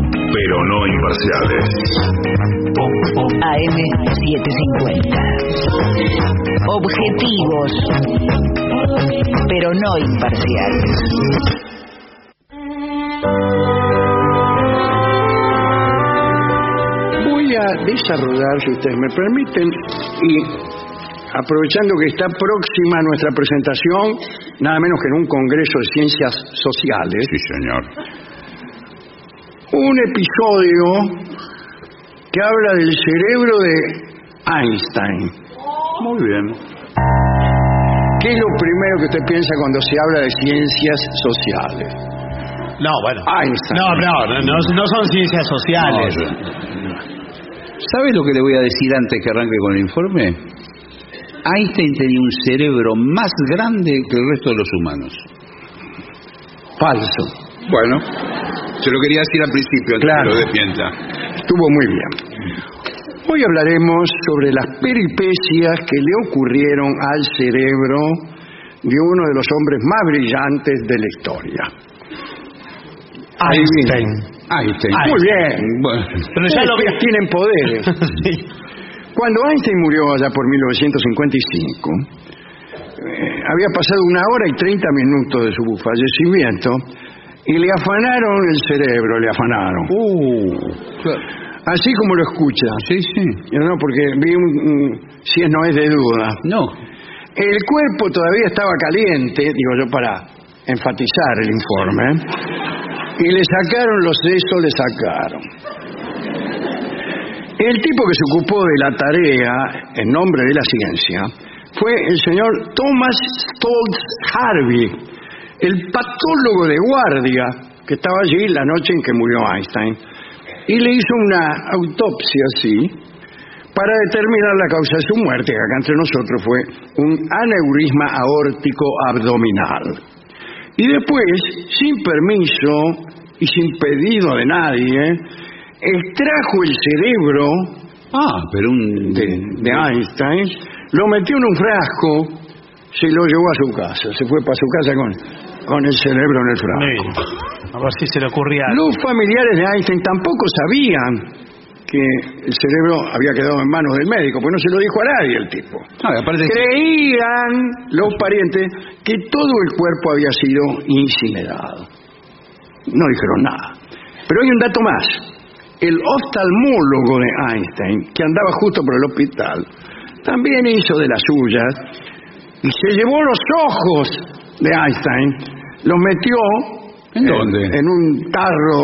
pero no imparciales. AM750. Objetivos, pero no imparciales. Voy a desarrollar, si ustedes me permiten, y aprovechando que está próxima nuestra presentación, nada menos que en un Congreso de Ciencias Sociales, Sí, señor. Un episodio que habla del cerebro de Einstein. Muy bien. ¿Qué es lo primero que usted piensa cuando se habla de ciencias sociales? No, bueno. Einstein. No, no, no, no, no son ciencias sociales. ¿Sabe lo que le voy a decir antes que arranque con el informe? Einstein tenía un cerebro más grande que el resto de los humanos. Falso. Bueno, se lo quería decir al principio, antes Claro. que lo despienta. Estuvo muy bien. Hoy hablaremos sobre las peripecias que le ocurrieron al cerebro de uno de los hombres más brillantes de la historia. Einstein. Einstein. Muy bien. Bueno, Pero ya lo vi. tienen poderes. Sí. Cuando Einstein murió allá por 1955, eh, había pasado una hora y 30 minutos de su fallecimiento y le afanaron el cerebro, le afanaron. Así como lo escucha. sí, sí. Yo no, porque vi un, un- si es no es de duda. No. El cuerpo todavía estaba caliente, digo yo para enfatizar el informe, y le sacaron los sesos, le sacaron. El tipo que se ocupó de la tarea en nombre de la ciencia fue el señor Thomas Stoltz Harvey, el patólogo de guardia que estaba allí la noche en que murió Einstein. Y le hizo una autopsia así para determinar la causa de su muerte, que acá entre nosotros fue un aneurisma aórtico abdominal. Y después, sin permiso y sin pedido de nadie, extrajo el cerebro Ah, pero un... de, de Einstein, lo metió en un frasco, se lo llevó a su casa, se fue para su casa con, con el cerebro en el frasco. A ver si se le ocurría algo. Los familiares de Einstein tampoco sabían que el cerebro había quedado en manos del médico, pues no se lo dijo a nadie el tipo. Aparte... Creían los parientes que todo el cuerpo había sido incinerado. No dijeron nada. Pero hay un dato más. El oftalmólogo de Einstein, que andaba justo por el hospital, también hizo de las suyas y se llevó los ojos de Einstein, los metió ¿En dónde? en un tarro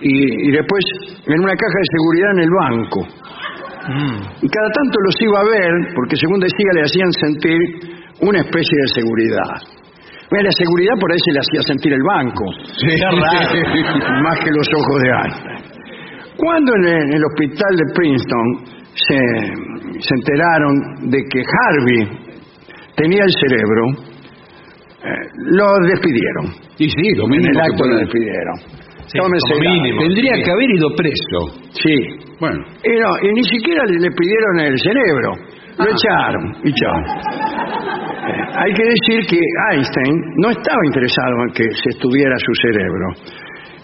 y, y después en una caja de seguridad en el banco. Mm. Y cada tanto los iba a ver, porque según decía le hacían sentir una especie de seguridad. Bueno, la seguridad por ahí se le hacía sentir el banco, Qué raro. más que los ojos de Einstein. Cuando en el, en el hospital de Princeton se, se enteraron de que Harvey tenía el cerebro, eh, lo despidieron. Y sí, lo En mínimo el que acto lo puede- despidieron. Sí, Tómese como la- mínimo. Tendría que haber ido preso. Sí. Bueno, Y, no, y ni siquiera le, le pidieron el cerebro. Lo Ah. echaron y chao. Eh, hay que decir que Einstein no estaba interesado en que se estudiara su cerebro.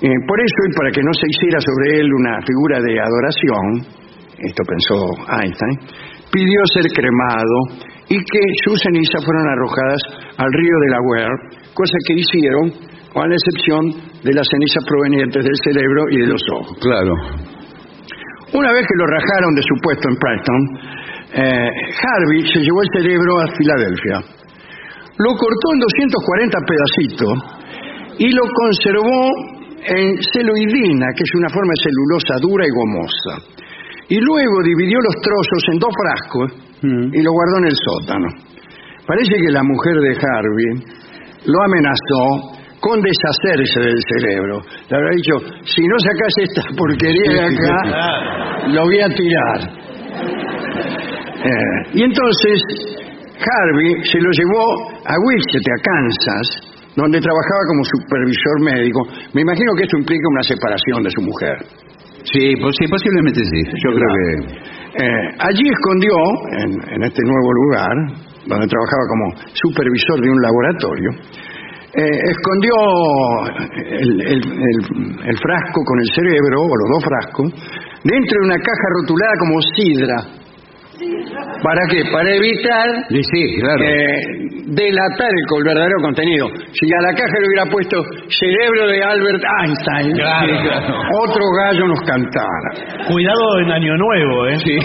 Eh, por eso, y para que no se hiciera sobre él una figura de adoración, esto pensó Einstein, pidió ser cremado y que sus cenizas fueron arrojadas al río de la Delaware, cosa que hicieron, con la excepción de las cenizas provenientes del cerebro y de los ojos. claro. Una vez que lo rajaron de su puesto en Preston, eh, Harvey se llevó el cerebro a Filadelfia. Lo cortó en 240 pedacitos y lo conservó en celuidina, que es una forma de celulosa dura y gomosa. Y luego dividió los trozos en dos frascos y lo guardó en el sótano. Parece que la mujer de Harvey lo amenazó con deshacerse del cerebro. Le habrá dicho, si no sacas esta porquería de acá, lo voy a tirar. Eh, y entonces Harvey se lo llevó a Wichita, a Kansas, donde trabajaba como supervisor médico. Me imagino que esto implica una separación de su mujer. Sí, pues, sí, posiblemente sí. Yo creo que... Eh, allí escondió, en, este nuevo lugar, donde trabajaba como supervisor de un laboratorio, eh, escondió el frasco con el cerebro, o los dos frascos, dentro de una caja rotulada como sidra. ¿Para qué? Para evitar Sí, sí, claro. eh, delatar el col- verdadero contenido. Si a la caja le hubiera puesto cerebro de Albert Einstein, Claro, sí, claro. otro gallo nos cantara. Cuidado en Año Nuevo, ¿eh? Sí.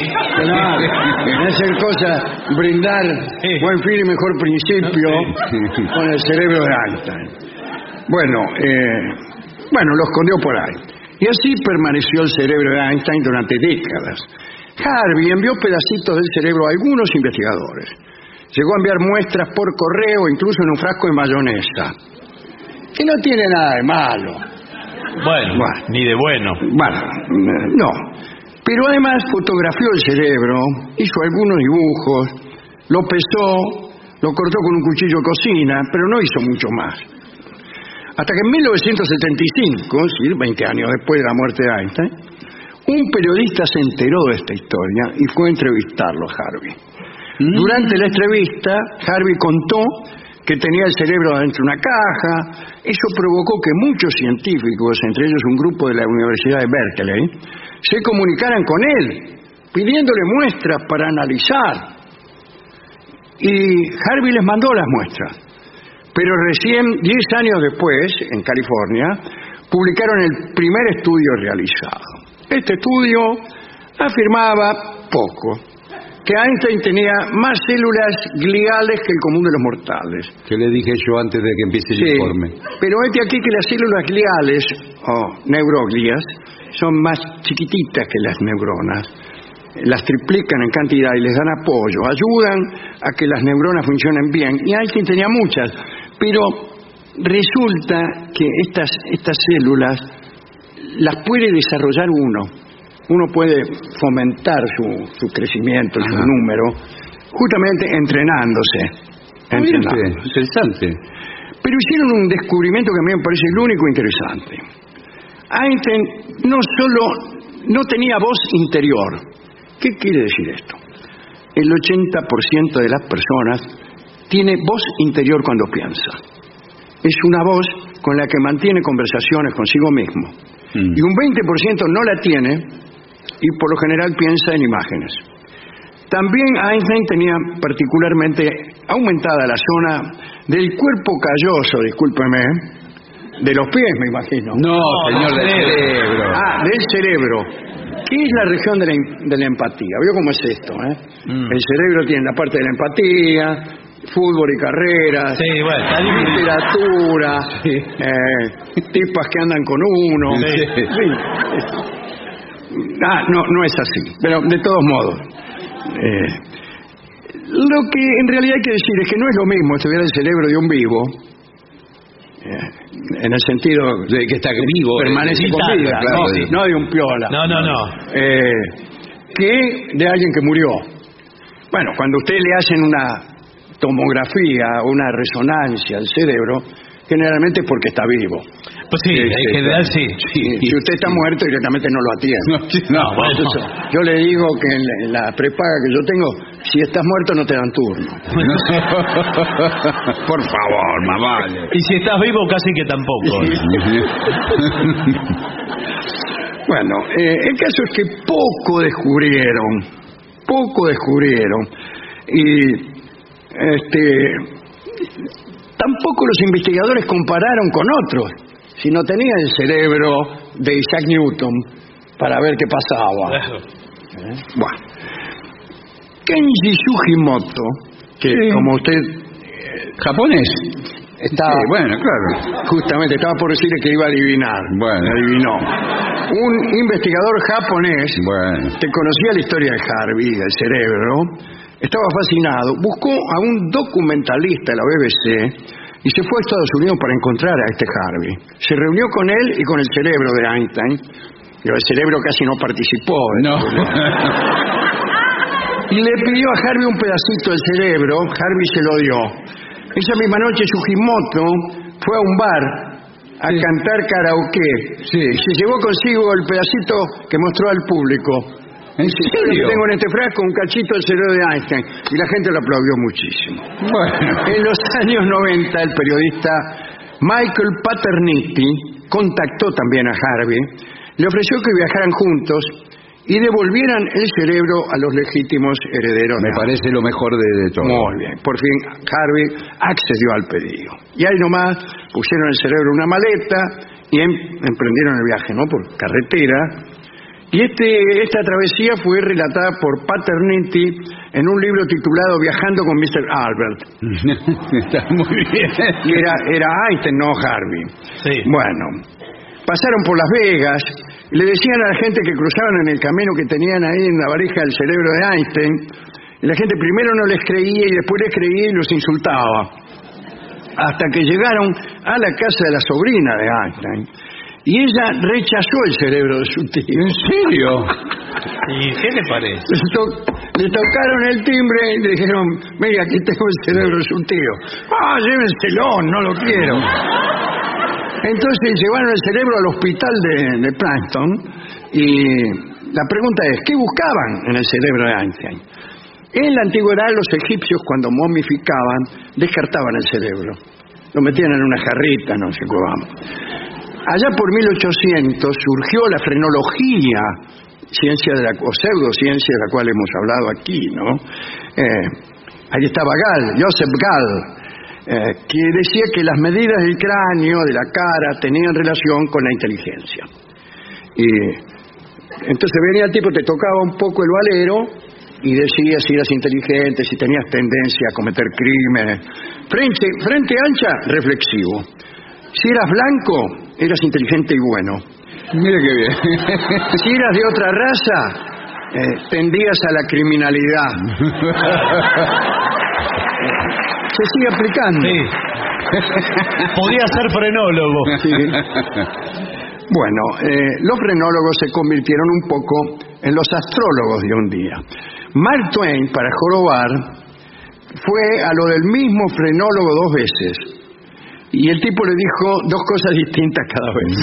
Claro, no hacer cosa, brindar Sí. buen fin y mejor principio Sí. con el cerebro de Einstein. Bueno, eh, bueno, lo escondió por ahí. Y así permaneció el cerebro de Einstein durante décadas. Harvey envió pedacitos del cerebro a algunos investigadores. Llegó a enviar muestras por correo, incluso en un frasco de mayonesa. Que no tiene nada de malo. Bueno, Bueno. ni de bueno. Bueno, eh, no. Pero además fotografió el cerebro, hizo algunos dibujos, lo pesó, lo cortó con un cuchillo de cocina, pero no hizo mucho más. Hasta que en 1975, sí, 20 años después de la muerte de Einstein, un periodista se enteró de esta historia y fue a entrevistarlo a Harvey. Durante la entrevista, Harvey contó que tenía el cerebro dentro de una caja. Eso provocó que muchos científicos, entre ellos un grupo de la Universidad de Berkeley, se comunicaran con él, pidiéndole muestras para analizar. Y Harvey les mandó las muestras. Pero recién, 10 años después, en California, publicaron el primer estudio realizado. Este estudio afirmaba poco, que Einstein tenía más células gliales que el común de los mortales. Que le dije yo antes de que empiece el Sí, informe. pero este aquí que las células gliales, o neuroglias, son más chiquititas que las neuronas, las triplican en cantidad y les dan apoyo, ayudan a que las neuronas funcionen bien. Y Einstein tenía muchas, pero resulta que estas, estas células las puede desarrollar uno. Uno puede fomentar su, su crecimiento, su número, justamente entrenándose. Entrenándose. interesante. Pero hicieron un descubrimiento que a mí me parece el único interesante. Einstein no solo no tenía voz interior. ¿Qué quiere decir esto? El 80% de las personas tiene voz interior cuando piensa. Es una voz con la que mantiene conversaciones consigo mismo. Mm. Y un 20% no la tiene y por lo general piensa en imágenes. También Einstein tenía particularmente aumentada la zona del cuerpo calloso, discúlpeme, de los pies, me imagino. No, señor del cerebro. cerebro. Ah, del cerebro. ¿Qué es la región de la, de la empatía? ¿Vio cómo es esto? eh? Mm. El cerebro tiene la parte de la empatía, fútbol y carreras, Sí, bueno, está dividido. literatura, Sí. eh, tipas que andan con uno. Sí. Ah, no, no es así, pero de todos modos. eh, lo que en realidad hay que decir es que no es lo mismo estudiar el cerebro de un vivo, eh, en el sentido De que está vivo. permanece con vital, vida, claro, no, sí. no de un piola, No, no, no. que de alguien que murió. Bueno, cuando usted le hacen una tomografía, una resonancia al cerebro, generalmente es porque está vivo. Pues sí, en sí, general sí. Si usted está muerto, directamente no lo atiende. No, no, bueno. Entonces, yo le digo que en la, en la prepaga que yo tengo, si estás muerto no te dan turno. Por favor, más vale. Y si estás vivo, casi que tampoco. Bueno, eh, el caso es que poco descubrieron, poco descubrieron. Y este, tampoco los investigadores compararon con otros, si no tenían el cerebro de Isaac Newton para ver qué pasaba. ¿Eh? Bueno. Kenji Sugimoto, que Sí. como usted ¿Japonés? está Sí, bueno, claro. justamente estaba por decirle que iba a adivinar, Bueno. adivinó. Un investigador japonés Bueno. que conocía la historia de Harvey, del cerebro, estaba fascinado, buscó a un documentalista de la BBC y se fue a Estados Unidos para encontrar a este Harvey. Se reunió con él y con el cerebro de Einstein, pero el cerebro casi no participó. No. Y le pidió a Harvey un pedacito del cerebro, Harvey se lo dio. Esa misma noche Sugimoto fue a un bar a cantar karaoke. Sí. Se llevó consigo el pedacito que mostró al público. ¿En Dice, "Yo serio? Tengo en este frasco un cachito del cerebro de Einstein. Y la gente lo aplaudió muchísimo. Bueno. En los años 90, el periodista Michael Paterniti contactó también a Harvey, le ofreció que viajaran juntos y devolvieran el cerebro a los legítimos herederos. Me parece lo mejor de, de todo. muy bien. Por fin Harvey accedió al pedido. Y ahí nomás pusieron el cerebro en una maleta y em- emprendieron el viaje, ¿no? Por carretera. Y este, esta travesía fue relatada por Paternity en un libro titulado Viajando con Mr. Albert. Está muy bien. Y era, era Einstein, no Harvey. Sí. Bueno, pasaron por Las Vegas y le decían a la gente que cruzaban en el camino que tenían ahí en la varija el cerebro de Einstein. Y la gente primero no les creía y después les creía y los insultaba. Hasta que llegaron a la casa de la sobrina de Einstein. Y ella rechazó el cerebro de su tío. ¿En serio? ¿Y qué te parece? Le, to- le tocaron el timbre y le dijeron, mira, aquí tengo el cerebro de su tío. Ah, llévenselo, no lo quiero. Entonces llevaron el cerebro al hospital de, de Plankton y la pregunta es, ¿qué buscaban en el cerebro de Einstein? En la antigüedad los egipcios cuando momificaban descartaban el cerebro. Lo metían en una jarrita, no sé cómo. Allá por 1800 surgió la frenología, ciencia de la, o pseudociencia de la cual hemos hablado aquí, ¿no? Eh, ahí estaba Gall, Joseph Gall, eh, que decía que las medidas del cráneo, de la cara, tenían relación con la inteligencia. Y entonces venía el tipo, te tocaba un poco el valero y decía si eras inteligente, si tenías tendencia a cometer crímenes. Frente, frente ancha, reflexivo. Si eras blanco, eras inteligente y bueno. Mire qué bien. Si eras de otra raza, eh, tendías a la criminalidad. Se sigue aplicando. Sí. Podía ser frenólogo. Sí. Bueno, eh, los frenólogos se convirtieron un poco en los astrólogos de un día. Mark Twain, para jorobar, fue a lo del mismo frenólogo dos veces. Y el tipo le dijo dos cosas distintas cada vez.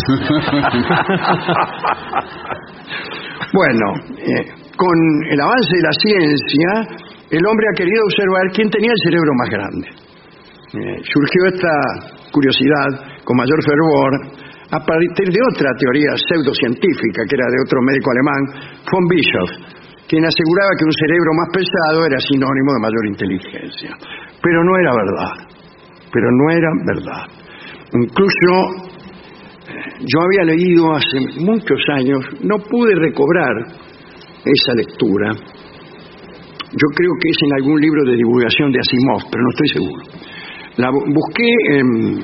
bueno, eh, con el avance de la ciencia, el hombre ha querido observar quién tenía el cerebro más grande. Eh, surgió esta curiosidad con mayor fervor a partir de otra teoría pseudocientífica, que era de otro médico alemán, von Bischoff, quien aseguraba que un cerebro más pesado era sinónimo de mayor inteligencia. Pero no era verdad, pero no era verdad. Incluso eh, yo había leído hace muchos años, no pude recobrar esa lectura. Yo creo que es en algún libro de divulgación de Asimov, pero no estoy seguro. La bu- busqué en,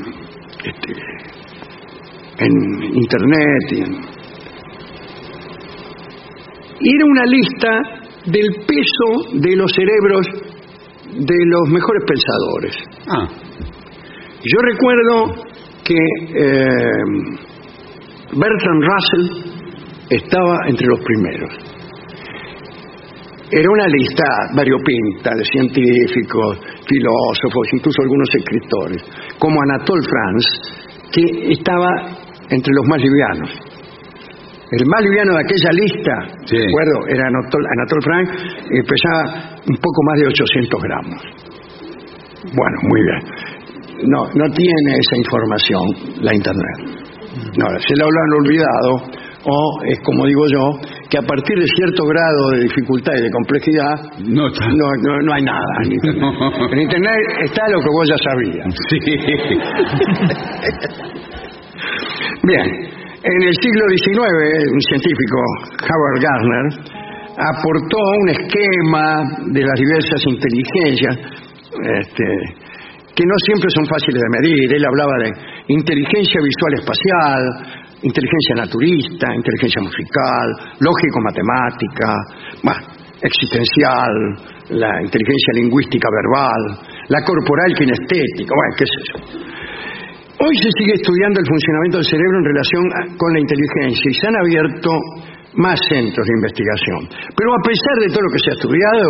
este, en internet y, en- y era una lista del peso de los cerebros de los mejores pensadores. Ah, Yo recuerdo que eh, Bertrand Russell estaba entre los primeros. Era una lista variopinta de científicos, filósofos, incluso algunos escritores, como Anatole France, que estaba entre los más livianos. El más liviano de aquella lista, Sí. ¿de acuerdo? Era Anatole, Anatole y pesaba un poco más de 800 gramos. Bueno, muy bien. No, no tiene esa información la Internet. No, se la habrán olvidado, o es como digo yo, que a partir de cierto grado de dificultad y de complejidad, no no, no, no hay nada en Internet. En Internet está lo que vos ya sabías. Bien, en el siglo XIX, un científico, Howard Gardner, aportó un esquema de las diversas inteligencias, este, que no siempre son fáciles de medir. Él hablaba de inteligencia visual espacial, inteligencia naturista, inteligencia musical, lógico-matemática, existencial, la inteligencia lingüística verbal, la corporal kinestética, bueno, qué sé yo. Hoy se sigue estudiando el funcionamiento del cerebro en relación con la inteligencia y se han abierto más centros de investigación. Pero a pesar de todo lo que se ha estudiado,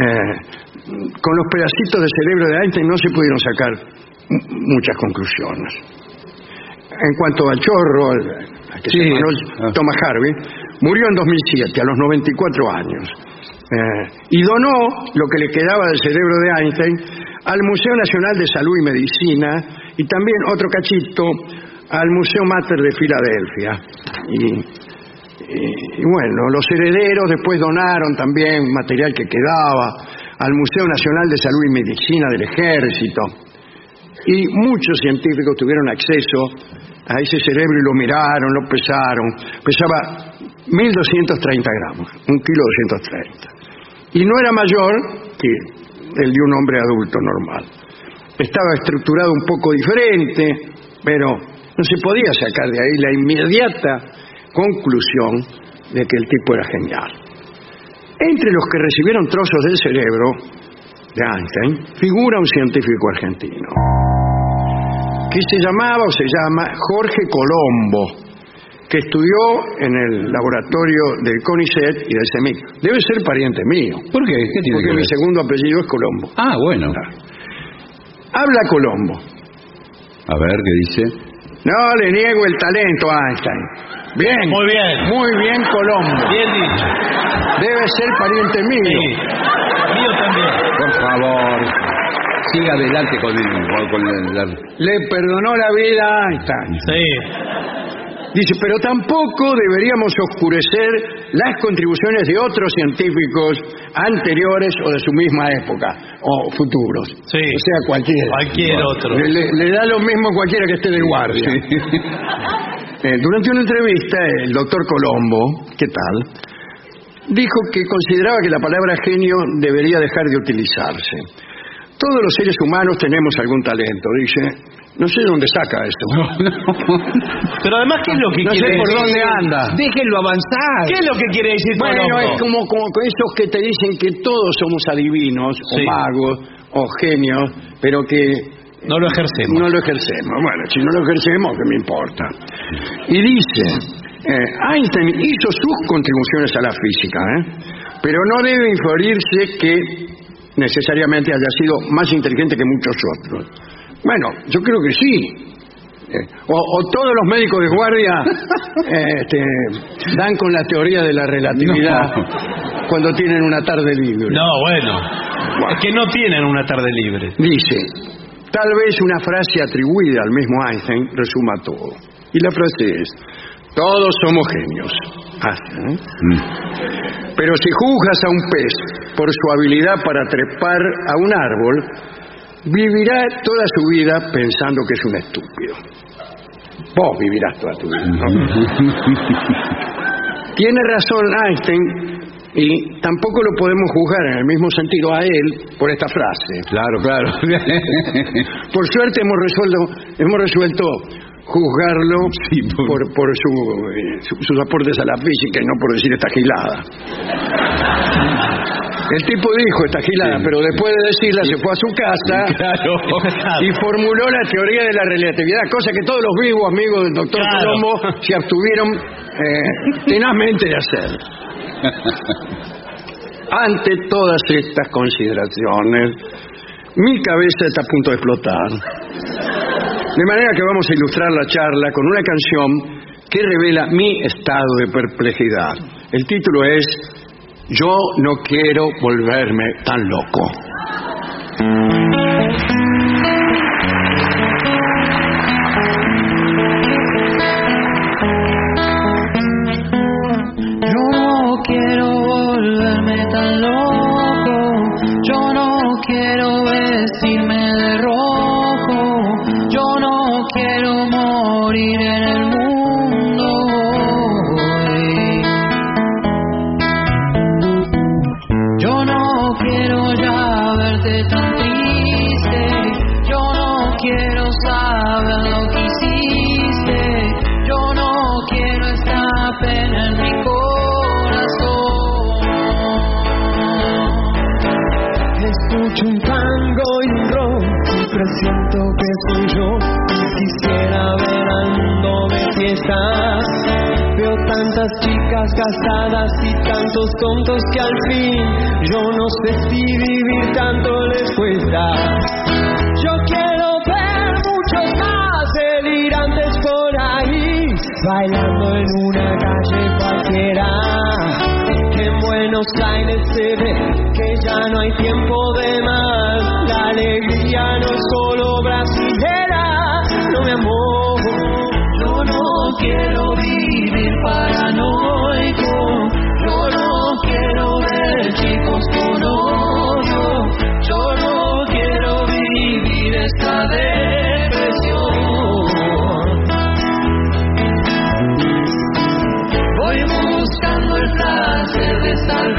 eh, con los pedacitos de cerebro de Einstein no se pudieron sacar muchas conclusiones. En cuanto al chorro, al que se llamó Ah. Thomas Harvey, murió en 2007, a los 94 años. Eh, y donó lo que le quedaba del cerebro de Einstein al Museo Nacional de Salud y Medicina y también otro cachito al Museo Mater de Filadelfia. Y, y- y bueno, los herederos después donaron también material que quedaba al Museo Nacional de Salud y Medicina del Ejército. Y muchos científicos tuvieron acceso a ese cerebro y lo miraron, lo pesaron. Pesaba 1230 gramos, un kilo 230. Y no era mayor que el de un hombre adulto normal. Estaba estructurado un poco diferente, pero no se podía sacar de ahí la inmediata conclusión de que el tipo era genial. Entre los que recibieron trozos del cerebro de Einstein figura un científico argentino que se llamaba o se llama Jorge Colombo, que estudió en el laboratorio del CONICET y del CEMIC. Debe ser pariente mío, ¿Por qué? ¿Qué tiene porque que mi segundo apellido es Colombo. Ah, bueno. Habla Colombo. A ver, ¿qué dice? No le niego el talento a Einstein. Bien. Muy bien. Muy bien, Colombo. Bien dicho. Debe ser pariente Sí. mío. Mío también. Por favor, siga adelante con el... con- con el- la- Le perdonó la vida a Einstein. Sí. Dice, pero tampoco deberíamos oscurecer las contribuciones de otros científicos anteriores o de su misma época, o futuros. Sí. O sea, cualquiera. Cualquier otro. Le, da lo mismo cualquiera que esté de guardia. Eh, durante una entrevista, el doctor Colombo, ¿qué tal? Dijo que consideraba que la palabra genio debería dejar de utilizarse. Todos los seres humanos tenemos algún talento, dice, No sé dónde saca eso. Pero además, ¿qué es lo que No sé quiere por decir? dónde anda. Déjenlo avanzar. ¿Qué es lo que quiere decir Bueno, Colombo? es como, como esos que te dicen que todos somos adivinos, Sí. o magos, o genios, pero que No lo ejercemos. no lo ejercemos. Bueno, si no lo ejercemos, ¿qué me importa? Y dice, eh, Einstein hizo sus contribuciones a la física, ¿eh? pero no debe inferirse que necesariamente haya sido más inteligente que muchos otros. Bueno, yo creo que sí. Eh, o, o todos los médicos de guardia eh, este, dan con la teoría de la relatividad cuando tienen una tarde libre. No, bueno. Es que no tienen una tarde libre. Dice, tal vez una frase atribuida al mismo Einstein resuma todo. Y la frase es, todos somos genios. Ah, ¿eh? Pero si juzgas a un pez por su habilidad para trepar a un árbol, vivirá toda su vida pensando que es un estúpido. Vos vivirás toda tu vida. ¿no? Tiene razón Einstein y tampoco lo podemos juzgar en el mismo sentido a él por esta frase. Claro, claro. Por suerte hemos resuelto, hemos resuelto juzgarlo Sí, por- por, por su, eh, su- sus aportes a la física y no por decir esta gilada. El tipo dijo esta gilada, Sí. pero después de decirla se fue a su casa Claro. y formuló la teoría de la relatividad, cosa que todos los vivos amigos del doctor Claro. Colombo se abstuvieron eh, tenazmente de hacer. Ante todas estas consideraciones, mi cabeza está a punto de explotar. De manera que vamos a ilustrar la charla con una canción que revela mi estado de perplejidad. El título es Yo no quiero volverme tan loco. Tantas chicas casadas y tantos tontos que al fin yo no sé si vivir tanto les cuesta. Yo quiero ver muchos más delirantes por ahí, bailando en una calle cualquiera. En Buenos Aires se ve que ya no hay tiempo de más. La alegría no es solo brasilera, no mi amor. Yo no quiero vivir paranoico, yo no quiero ver chicos con odio, yo no quiero vivir esta depresión. Voy buscando el placer de estar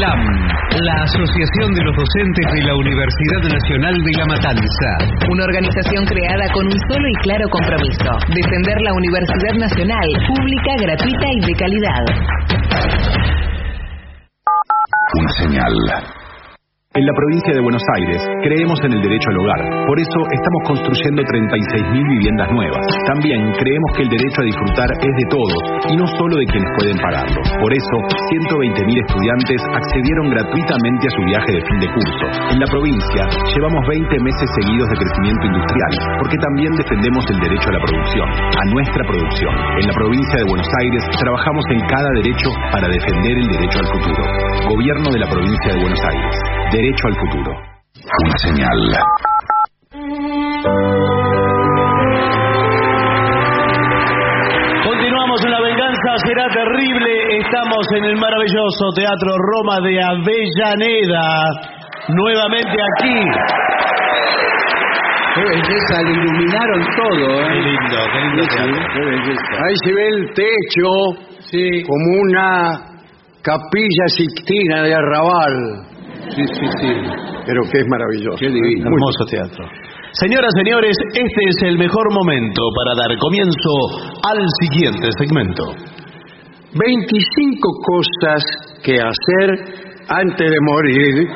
La Asociación de los Docentes de la Universidad Nacional de La Matanza. Una organización creada con un solo y claro compromiso, defender la Universidad Nacional, pública, gratuita y de calidad. Una señal. En la provincia de Buenos Aires creemos en el derecho al hogar. Por eso estamos construyendo 36.000 viviendas nuevas. También creemos que el derecho a disfrutar es de todos y no solo de quienes pueden pagarlo. Por eso, 120.000 estudiantes accedieron gratuitamente a su viaje de fin de curso. En la provincia llevamos 20 meses seguidos de crecimiento industrial, porque también defendemos el derecho a la producción, a nuestra producción. En la provincia de Buenos Aires trabajamos en cada derecho para defender el derecho al futuro. Gobierno de la provincia de Buenos Aires. Derecho al futuro. Una señal. Continuamos en La Venganza Será Terrible. Estamos en el maravilloso Teatro Roma de Avellaneda. Nuevamente aquí. Qué belleza, le iluminaron todo, Qué ¿eh? lindo, qué lindo. teatro. Qué belleza. Ahí se ve el techo como una capilla sixtina de arrabal. Sí, sí, sí. Pero que es maravilloso. Qué divino. Muy- Hermoso teatro. Señoras, señores, este es el mejor momento para dar comienzo al siguiente segmento. 25 cosas que hacer antes de morir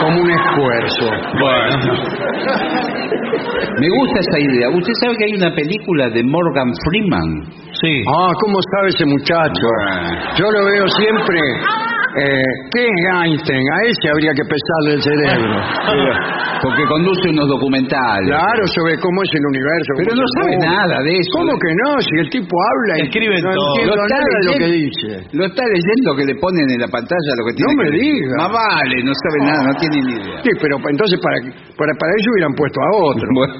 como un esfuerzo. Me gusta esa idea. ¿Usted sabe que hay una película de Morgan Freeman? Sí. Ah, ¿cómo sabe ese muchacho? Yo lo veo siempre. Eh, ¿Qué es Einstein? A ese habría que pesarle el cerebro. Porque conduce unos documentales. Claro, sobre cómo es el universo. Pero cómo no sabe mundo. nada de eso. ¿Cómo que no? Si el tipo habla y Escribe no todo. entiendo Lo está nada de lo que leyendo. dice. Lo está leyendo que le ponen en la pantalla lo que tiene No me que diga. Más vale, no sabe nada, no tiene ni idea. Sí, pero entonces para, para, para eso hubieran puesto a otro. Bueno,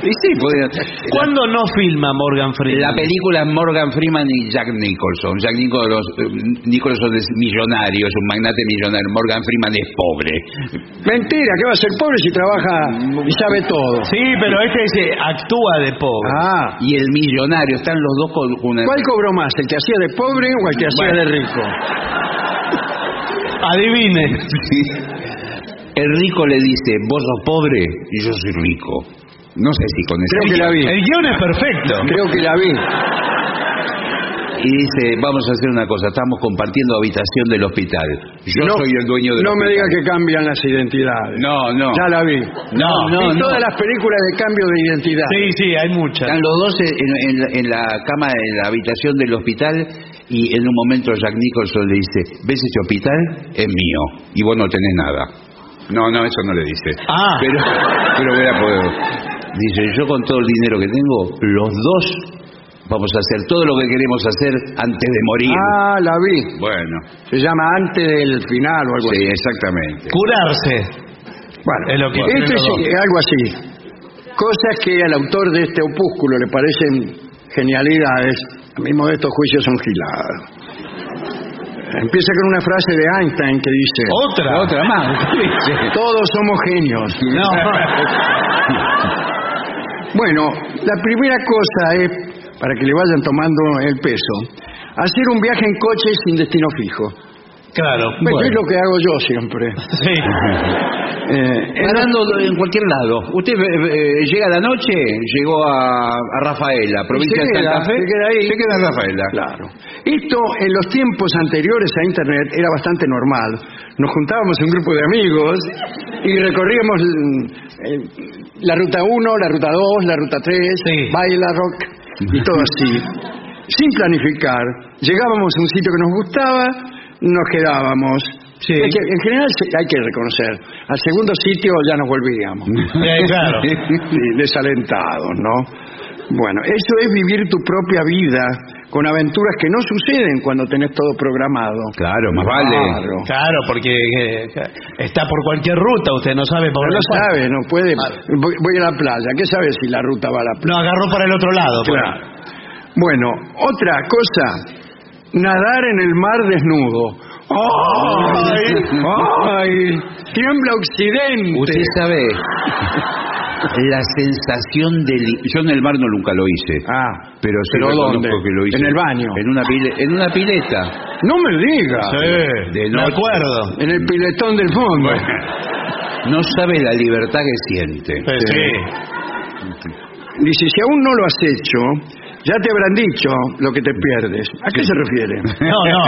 y sí, podría. ¿Cuándo no filma Morgan Freeman? La película es Morgan Freeman y Jack Nicholson. Jack Nicholson, eh, Nicholson es millonario, es un magnate millonario. Morgan Freeman es pobre. Mentira, que va a ser pobre si trabaja y sabe todo. Sí, pero este se actúa de pobre. Ah, Y el millonario, están los dos con una... ¿cuál cobró más? ¿El que hacía de pobre o el que hacía de rico? Adivine. Sí. El rico le dice, vos sos pobre y yo soy rico. No sé si con eso... Creo que la vi. El guion es perfecto. Creo que la vi. Y dice, vamos a hacer una cosa, estamos compartiendo habitación del hospital. Yo No, soy el dueño del No me hospital. diga que cambian las identidades. No, no. Ya la vi. No, no, no. todas las películas de cambio de identidad. Sí, sí, hay muchas. Están los dos en, en la- en la cama, en la habitación del hospital, y en un momento Jack Nicholson le dice, ¿ves ese hospital? Es mío, y vos no tenés nada. No, no, eso no le dice. Ah. Pero, pero hubiera podido. Dice, yo con todo el dinero que tengo, los dos vamos a hacer todo lo que queremos hacer antes de morir. Ah, la vi. Bueno, Se llama antes del final o algo sí, así. exactamente. Curarse. Bueno, Es lo que esto hicieron es dos. eh, algo así. Cosas que al autor de este opúsculo le parecen genialidades, a mi modesto juicio son giladas. Empieza con una frase de Einstein que dice, Otra. Otra más. todos somos genios. No. Bueno, la primera cosa es, para que le vayan tomando el peso, hacer un viaje en coche sin destino fijo. Claro. Pues es lo que hago yo siempre. Sí. Eh, Parando en cualquier lado. Usted eh, eh, llega a la noche, llegó a, a Rafaela, provincia de Santa Fe. se queda ahí. Se queda en Rafaela. Claro. Esto en los tiempos anteriores a Internet era bastante normal. Nos juntábamos un grupo de amigos y recorríamos mm, eh, la ruta 1, la ruta 2, la ruta 3, Sí. Baila Rock y todo así. Sin planificar. Llegábamos a un sitio que nos gustaba, nos quedábamos. Sí. Es que, en general hay que reconocer, al segundo sitio ya nos volvíamos. Eh, claro. Sí, desalentados, ¿no? Bueno, eso es vivir tu propia vida con aventuras que no suceden cuando tenés todo programado. Claro, más vale. Claro. Claro, porque eh, está por cualquier ruta, usted no sabe por no dónde va. sabe, no puede. Voy, voy a la playa, ¿qué sabe si la ruta va a la playa? No, agarró para el otro lado. Claro. Bueno, otra cosa, nadar en el mar desnudo. ¡Ay! ¡Ay! Tiembla Occidente. Usted sabe la sensación de... li- Yo en el mar no nunca lo hice. Ah, Pero sí ¿pero reconozco dónde? que lo hice. ¿En el baño? En una, pile- en una pileta. no me diga. Sí, De me acuerdo. En el piletón del fondo. No sabe la libertad que siente. Sí. Dice, si aún no lo has hecho, Ya te habrán dicho lo que te pierdes. ¿A qué se refiere? No, no.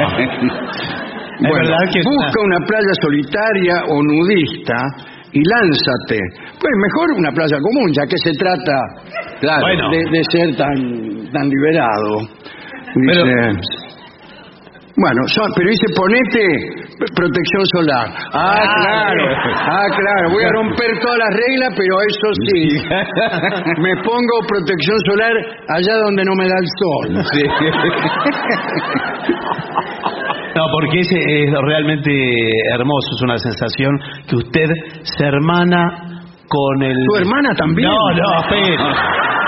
Bueno, que busca una playa solitaria o nudista y lánzate. Pues mejor una playa común, ya que se trata Claro. Bueno. de, de ser tan, tan liberado. Pero- bueno, son- pero dice ponete protección solar. Ah, Ah, claro. Ah, claro. Voy a romper todas las reglas, pero eso sí. Me pongo protección solar allá donde no me da el sol. No, porque ese es realmente hermoso, es una sensación que usted se hermana con el... ¿Tu hermana también? No, no, espere.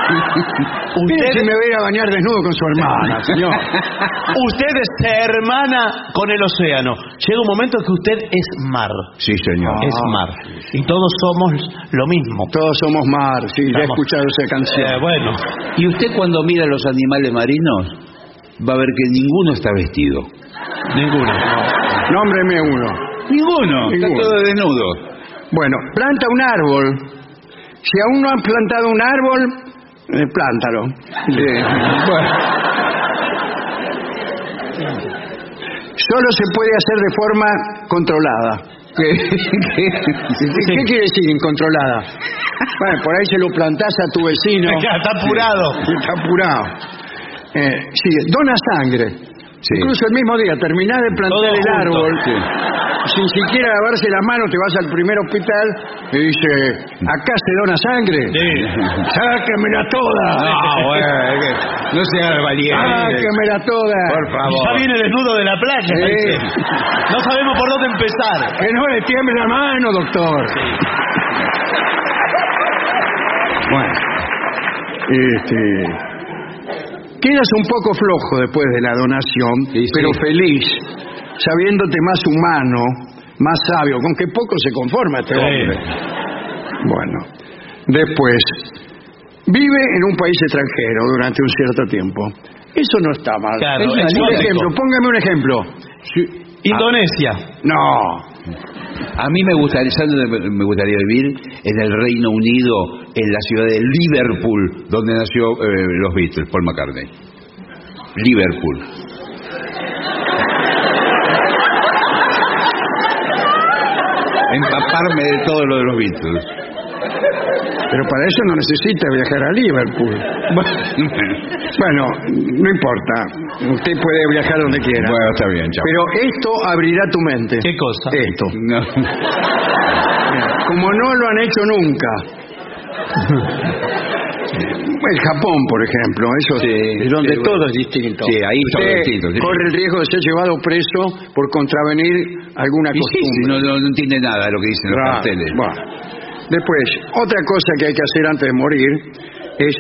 Mire Usted, si me voy a ir a bañar desnudo con su hermana, señor. usted se hermana con el océano. Llega un momento que usted es mar. Sí, señor. Es mar. Y todos somos lo mismo. Todos somos mar, sí, ya he escuchado esa canción. Eh, bueno, Y usted cuando mira los animales marinos va a ver que ninguno está vestido. Ninguno. Nómbreme uno. Ninguno. Está Ninguno. todo desnudo. Bueno, planta un árbol. Si aún no han plantado un árbol, eh, plántalo. Solo se puede hacer de forma controlada. ¿Qué, qué quiere decir incontrolada? Bueno, por ahí se lo plantás a tu vecino. Está apurado. Está apurado. Eh, sí, dona sangre. Sí. Incluso el mismo día, terminás de plantar Todo el junto, árbol, sí. sin siquiera lavarse las manos, te vas al primer hospital y dice, acá se dona sangre. Sí. Sáquemela toda. No, bueno, es que no sea valiente. Sáquemela toda. Por favor. Ya viene desnudo de la playa. Sí. No sabemos por dónde empezar. Que no le tiemble la mano, doctor. Bueno, este, quedas un poco flojo después de la donación, Sí, sí. pero feliz, sabiéndote más humano, más sabio, con que poco se conforma este Sí. hombre. Bueno, después, vive en un país extranjero durante un cierto tiempo. Eso no está mal. Claro, Es un exótico. ejemplo, póngame un ejemplo. Indonesia. No, A mí me gustaría, ¿sabe dónde me gustaría vivir? En el Reino Unido, en la ciudad de Liverpool, donde nació eh, los Beatles, Paul McCartney. Liverpool. Empaparme de todo lo de los Beatles. Pero para eso no necesita viajar a Liverpool. Bueno, no importa. Usted puede viajar donde quiera. Bueno, está bien, chao. Pero esto abrirá tu mente. ¿Qué cosa? Esto. No. Como no lo han hecho nunca. El Japón, por ejemplo, eso Sí, es donde sí, todo bueno. es distinto. Sí, ahí todo es distinto, sí. corre el riesgo de ser llevado preso por contravenir alguna Y costumbre. no, no, no entiende nada de lo que dicen los carteles. bueno. Después, otra cosa que hay que hacer antes de morir es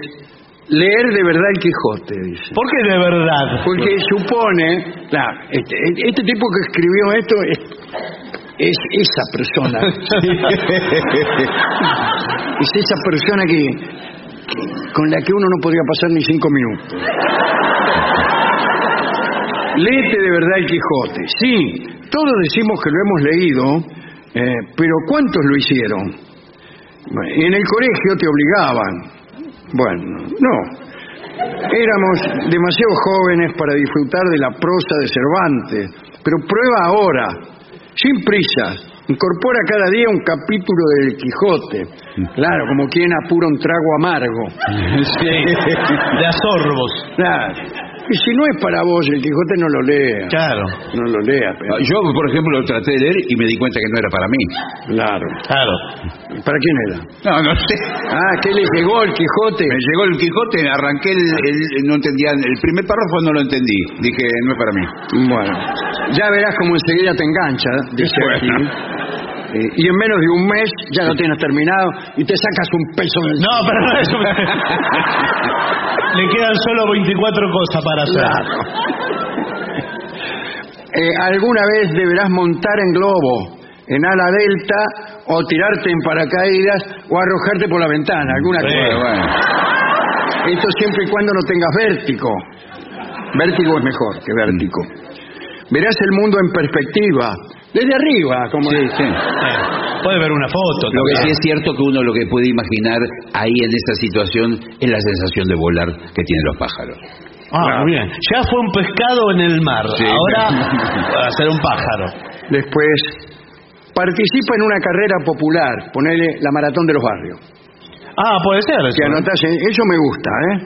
leer de verdad el Quijote, dice. ¿Por qué de verdad? Porque supone, claro, este, este tipo que escribió esto es, es esa persona. es esa persona que, que- con la que uno no podría pasar ni cinco minutos. Léete de verdad el Quijote. Sí, todos decimos que lo hemos leído, eh, pero ¿cuántos lo hicieron? Bueno, En el colegio te obligaban. Bueno, no. Éramos demasiado jóvenes para disfrutar de la prosa de Cervantes, pero prueba ahora, sin prisa. Incorpora cada día un capítulo del Quijote. Claro, como quien apura un trago amargo. Sí, de asorbos. Claro. Y si no es para vos, el Quijote no lo lea. Claro, No lo lea. pero- Yo, por ejemplo, lo traté de leer y me di cuenta que no era para mí. Claro. claro. ¿Para quién era? No, no sé. Ah, ¿qué le llegó el Quijote? Me llegó el Quijote, arranqué el, el- no entendía, el primer párrafo no lo entendí. Dije, no es para mí. Bueno, ya verás cómo enseguida te engancha, dice Bueno. aquí. Eh, y en menos de un mes ya lo tienes terminado y te sacas un peso del No, pero no eso. Le quedan solo 24 cosas para hacer. Eh, alguna vez deberás montar en globo, en ala delta, o tirarte en paracaídas, o arrojarte por la ventana, alguna Sí, cosa. Bueno, Esto siempre y cuando no tengas vértigo. Vértigo es mejor que vértigo. Verás el mundo en perspectiva, desde arriba, como sí, sí. puede ver una foto. Lo que sí es cierto que uno lo que puede imaginar ahí en esa situación es la sensación de volar que tienen los pájaros. Ah, muy bien. Ya fue un pescado en el mar. Sí. Ahora va a ser un pájaro. Después, participa en una carrera popular, ponele la maratón de los barrios. Ah, puede ser. eso, Que ¿eh? anotás, eso me gusta, ¿eh?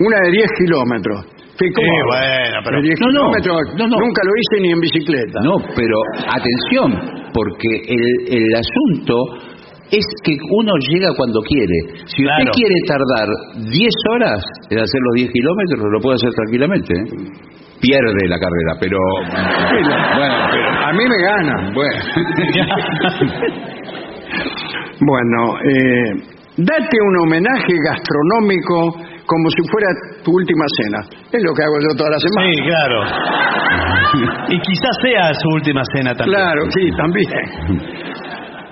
Una de 10 kilómetros. Qué cómodo. bueno, pero- De 10 No, no, kilómetros, no, no. nunca lo hice ni en bicicleta. No, pero atención, porque el, el asunto es que uno llega cuando quiere. Si usted quiere tardar 10 horas en hacer los 10 kilómetros, lo puede hacer tranquilamente. ¿eh? Pierde la carrera, pero... Bueno, pero... A mí me gana. Bueno. Bueno, eh, date un homenaje gastronómico como si fuera tu última cena. Es lo que hago yo toda la semana. Sí, claro. Y quizás sea su última cena también. Claro, sí, también.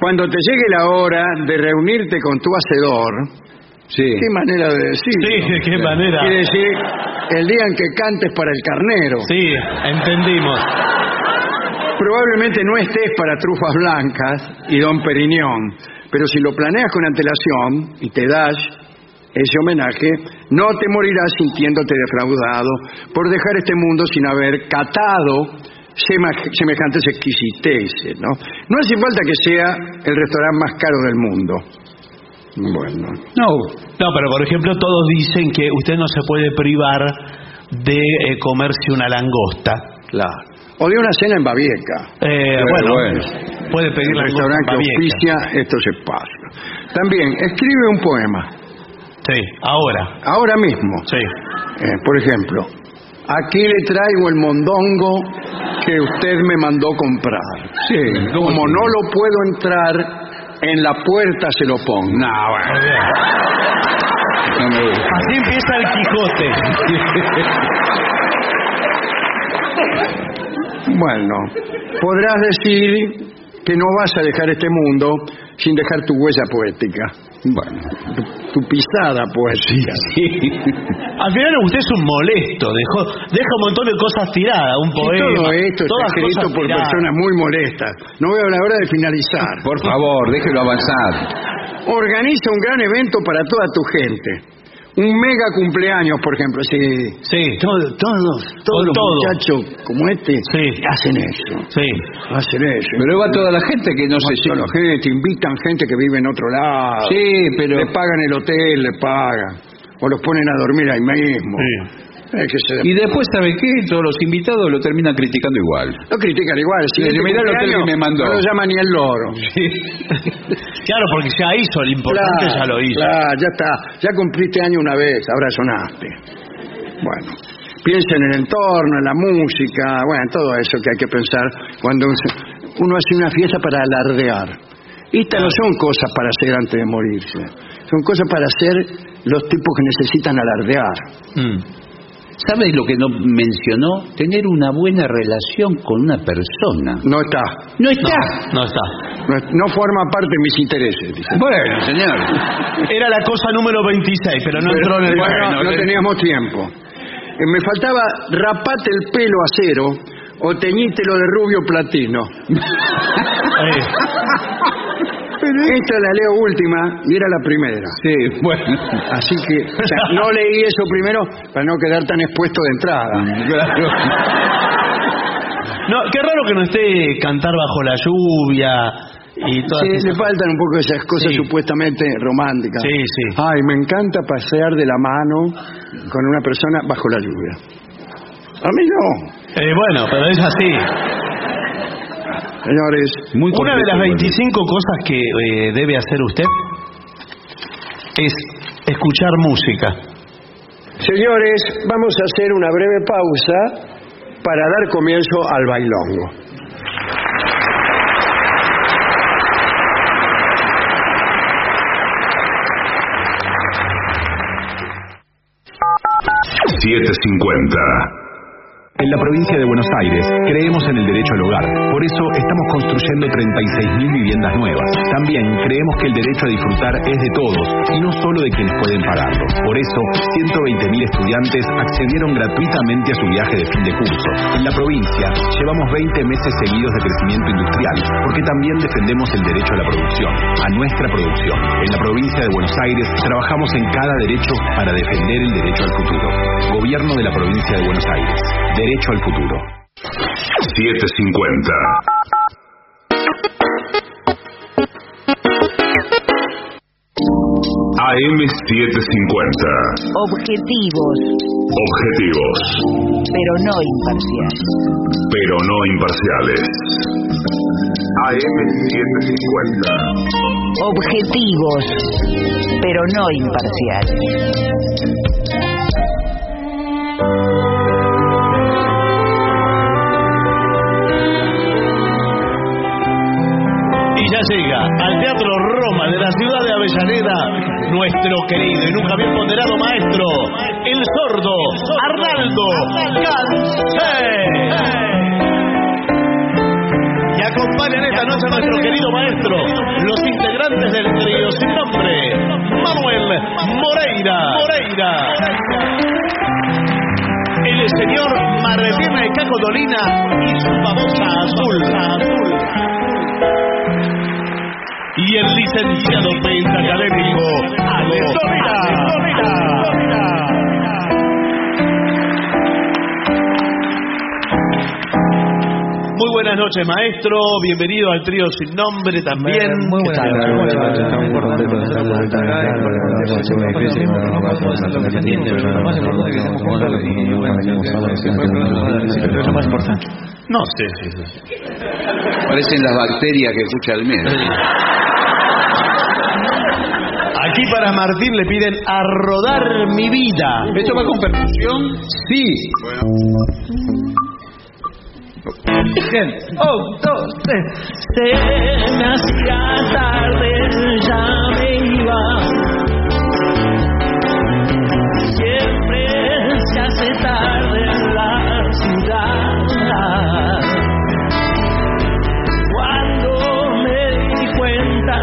Cuando te llegue la hora de reunirte con tu hacedor, Sí. qué manera de decirlo. Sí, qué manera. Quiere decir, el día en que cantes para el carnero. Sí, entendimos. Probablemente no estés para trufas blancas y don Periñón, pero si lo planeas con antelación y te das ese homenaje, no te morirás sintiéndote defraudado por dejar este mundo sin haber catado semejantes exquisiteces, ¿no? No hace falta que sea el restaurante más caro del mundo. Bueno, No, No, pero por ejemplo todos dicen que usted no se puede privar de eh, comerse una langosta. claro. O de una cena en Babieca. Eh, Bueno, bueno, puede pedir El restaurante que auspicia estos espacios. También, escribe un poema, Sí, ahora. ahora mismo. Sí. Eh, por ejemplo, aquí le traigo el mondongo que usted me mandó comprar. Sí, ¿cómo Como no lo puedo entrar, en la puerta se lo pongo. no, bueno. Muy bien. No me gusta. Así empieza el Quijote. Bueno, podrás decir que no vas a dejar este mundo sin dejar tu huella poética. Bueno. Tu, pisada poética. Al final usted es un molesto, dejó, deja un montón de cosas tiradas, un poema. todo esto está todas escrito cosas por tiradas. personas muy molestas. No veo la hora de finalizar. Por favor, déjelo avanzar. Organiza un gran evento para toda tu gente. Un mega cumpleaños, por ejemplo. Sí. Sí. Todos, todos, todos los todo. muchachos como este Sí. hacen eso. Sí. Hacen eso. Pero va toda la gente que no se Toda la gente, invitan gente que vive en otro lado. Sí, pero... Le pagan el hotel, le pagan. O los ponen a dormir ahí mismo. Es que se- Y después, ¿sabe qué? Todos los invitados lo terminan criticando igual. Lo critican igual. Si Sí, mirá el hotel que me mandó. No lo llama ni el loro. Claro, porque ya hizo, el importante ya lo hizo. Claro, ya está. Ya cumpliste año una vez, ahora sonaste. Bueno, piensa en el entorno, en la música, bueno, en todo eso que hay que pensar cuando un- uno hace una fiesta para alardear. Estas no son cosas para hacer antes de morirse. Son cosas para hacer los tipos que necesitan alardear. Mm. ¿Sabes lo que no mencionó? Tener una buena relación con una persona. No está. No está. No está. No, no forma parte de mis intereses. dice. Bueno, señor. Era la cosa número 26, pero no entró en el... Bueno, Bueno, no teníamos tiempo. Eh, me faltaba rapate el pelo a cero o teñítelo de rubio platino. Esta la leo última y era la primera. Sí, bueno. Así que o sea, no leí eso primero para no quedar tan expuesto de entrada. Claro. no, qué raro que no esté cantar bajo la lluvia y todas Sí, le faltan un poco esas cosas Sí. supuestamente románticas. Sí, sí. Ay, me encanta pasear de la mano con una persona bajo la lluvia. A mí no, Eh, bueno, pero es así. Señores. Muy Una de las bueno. 25 cosas que eh, debe hacer usted es escuchar música. Señores, vamos a hacer una breve pausa para dar comienzo al bailongo. Siete cincuenta. En la provincia de Buenos Aires creemos en el derecho al hogar. Por eso estamos construyendo 36.000 viviendas nuevas. También creemos que el derecho a disfrutar es de todos y no solo de quienes pueden pagarlo. Por eso, 120.000 estudiantes accedieron gratuitamente a su viaje de fin de curso. En la provincia llevamos 20 meses seguidos de crecimiento industrial porque también defendemos el derecho a la producción, a nuestra producción. En la provincia de Buenos Aires trabajamos en cada derecho para defender el derecho al futuro. Gobierno de la provincia de Buenos Aires. Derecho al futuro. 750. AM 750. Objetivos, Objetivos, pero no imparciales. pero no imparciales. AM 750. Objetivos, pero no imparciales. Llega al Teatro Roma de la ciudad de Avellaneda nuestro querido y nunca bien ponderado maestro, el sordo Arnaldo Cancé. Y acompañan esta noche a nuestro querido maestro, los integrantes del trío sin nombre, Manuel Moreira. Moreira. El señor Martina de Caco Dolina y su famosa azul. azul y el licenciado pentacadémico Alex Muy buenas noches, maestro. Bienvenido al trío sin nombre también. Muy buenas noches. No sé. Parecen las bacterias que escucha el mes. Aquí para Martín le piden a rodar mi vida. ¿Esto va con percusión? Sí. Bien. Un, dos, tres. Se me hacía tarde, ya me iba. Siempre se hace tarde en la ciudad. Cuando me di cuenta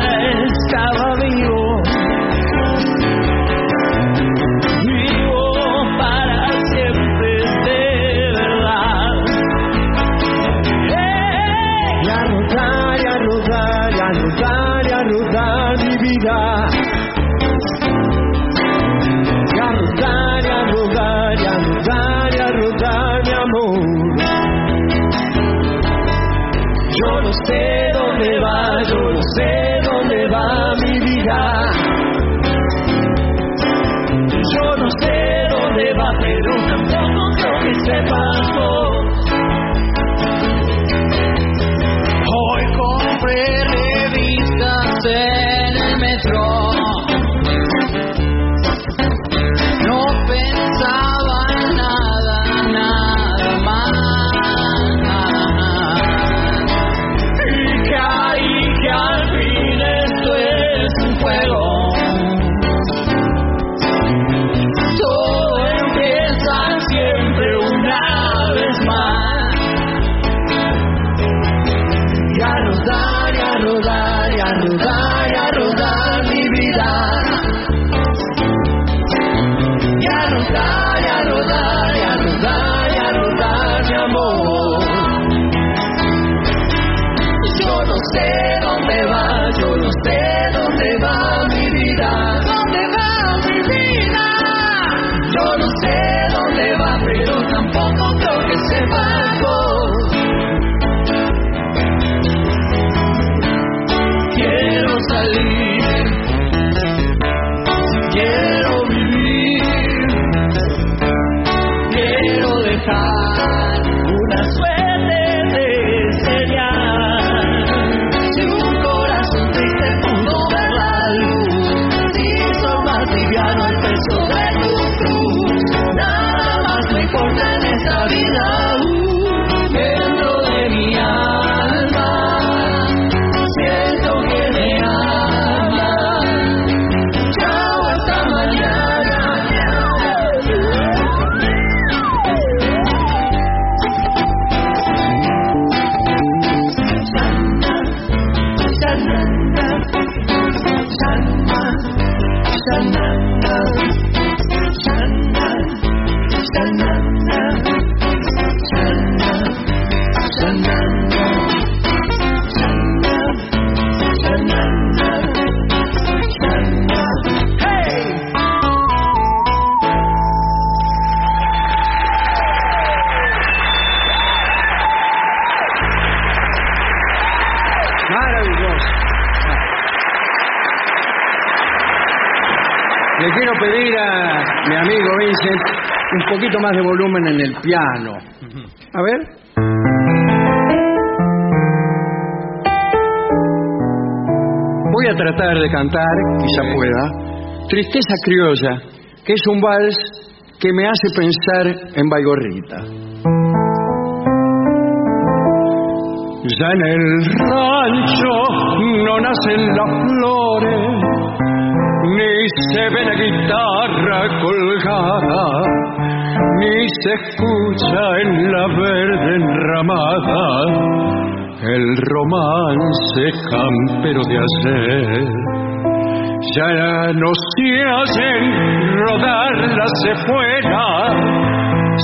poquito más de volumen en el piano. A ver. Voy a tratar de cantar, quizá pueda, Tristeza Criolla, que es un vals que me hace pensar en Baigorrita. Ya en el rancho no nacen las flores, ni se ve la guitarra colgada, ni se escucha en la verde enramada el romance campero de ayer. Ya no se hacen rodar las cefueras,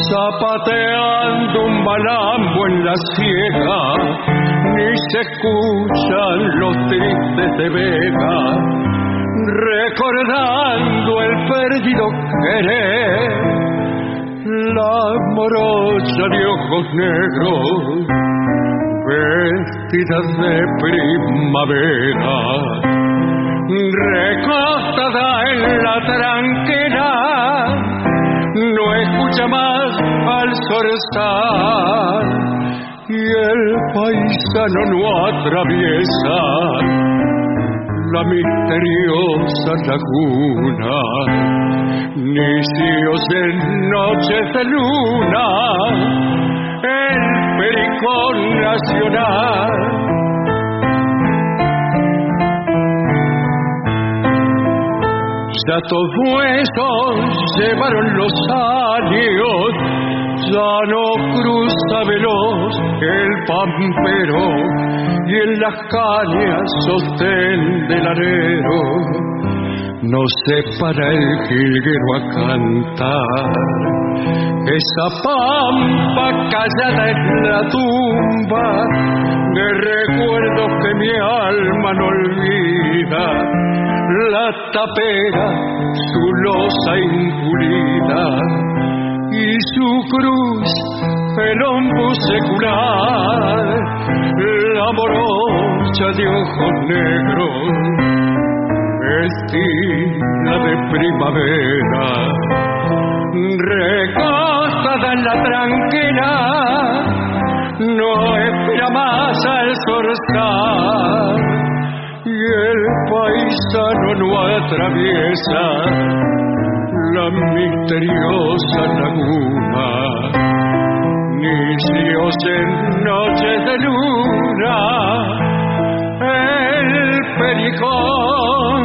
zapateando un balambo en la ciega, ni se escuchan los tristes de Vega, recordando el perdido querer, la morocha de ojos negros vestida de primavera, recostada en la tranquera, no escucha más al zorzal y el paisano no atraviesa la misteriosa laguna, ni cíos en noches de luna el pericón nacional. Ya todo eso llevaron los años, ya no cruza veloz el pampero y en las cañas sostén del arero no se para el jilguero a cantar. Esa pampa callada es la tumba de recuerdos que mi alma no olvida. La tapera, su losa impulida y su cruz, el hombro secular, la morocha de ojos negros vestida de primavera, recostada en la tranquila, no espera más al zorzal y el paisano no atraviesa la misteriosa laguna, ni dios en noches de luna. El pericón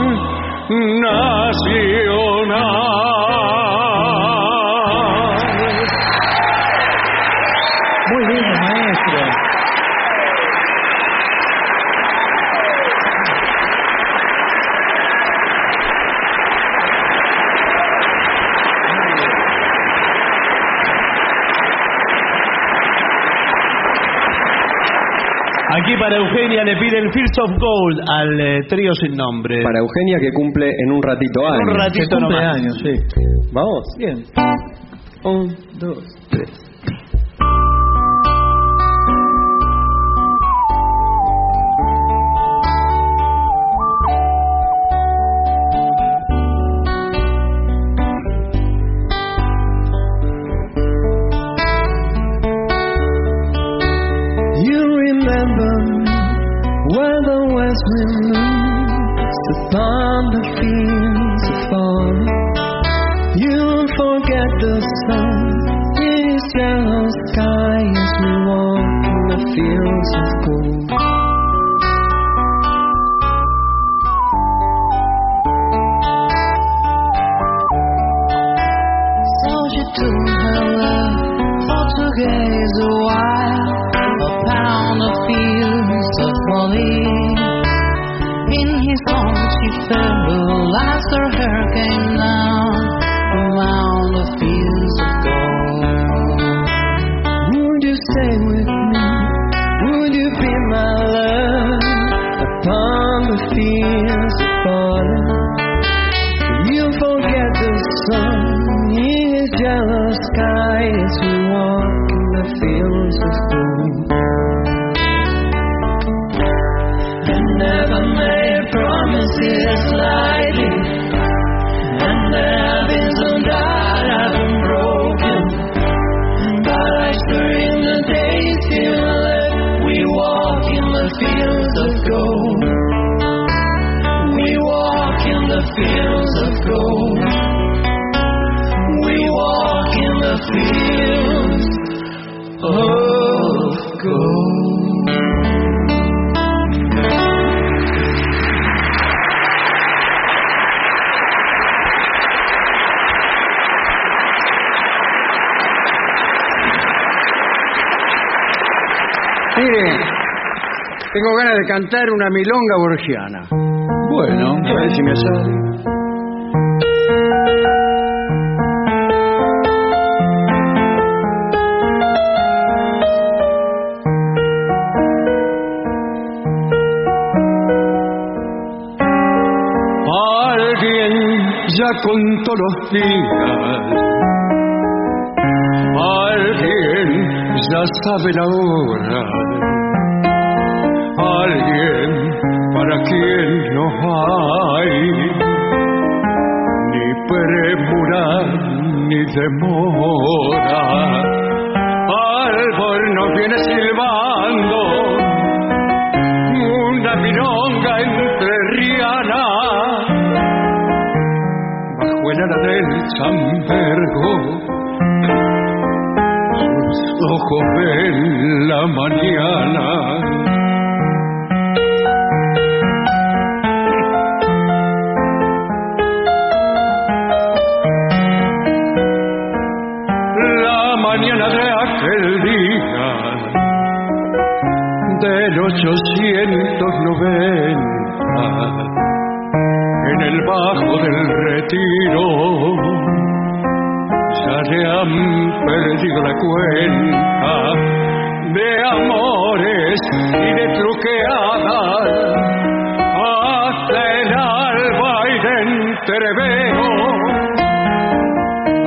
Aquí para Eugenia le piden Fields of Gold al eh, trío sin nombre. Para Eugenia que cumple en un ratito años. Un ratito nomás. años, sí. Vamos. Bien. Un, dos, tres. The fields fields of gold. We walk in the fields of gold. Mire, tengo ganas de cantar una milonga borgiana. Bueno, A ver si me sale. Ya contó los días. Alguien ya sabe la hora. Alguien para quien no hay ni premura ni demora. Algo viene silbando una milonga entre riana ala del chambergo sus ojos ven la mañana. La mañana de aquel día del 890 en el bajo del retiro. Ya le han perdido la cuenta de amores y de truqueadas. Hasta el alba y de entreveo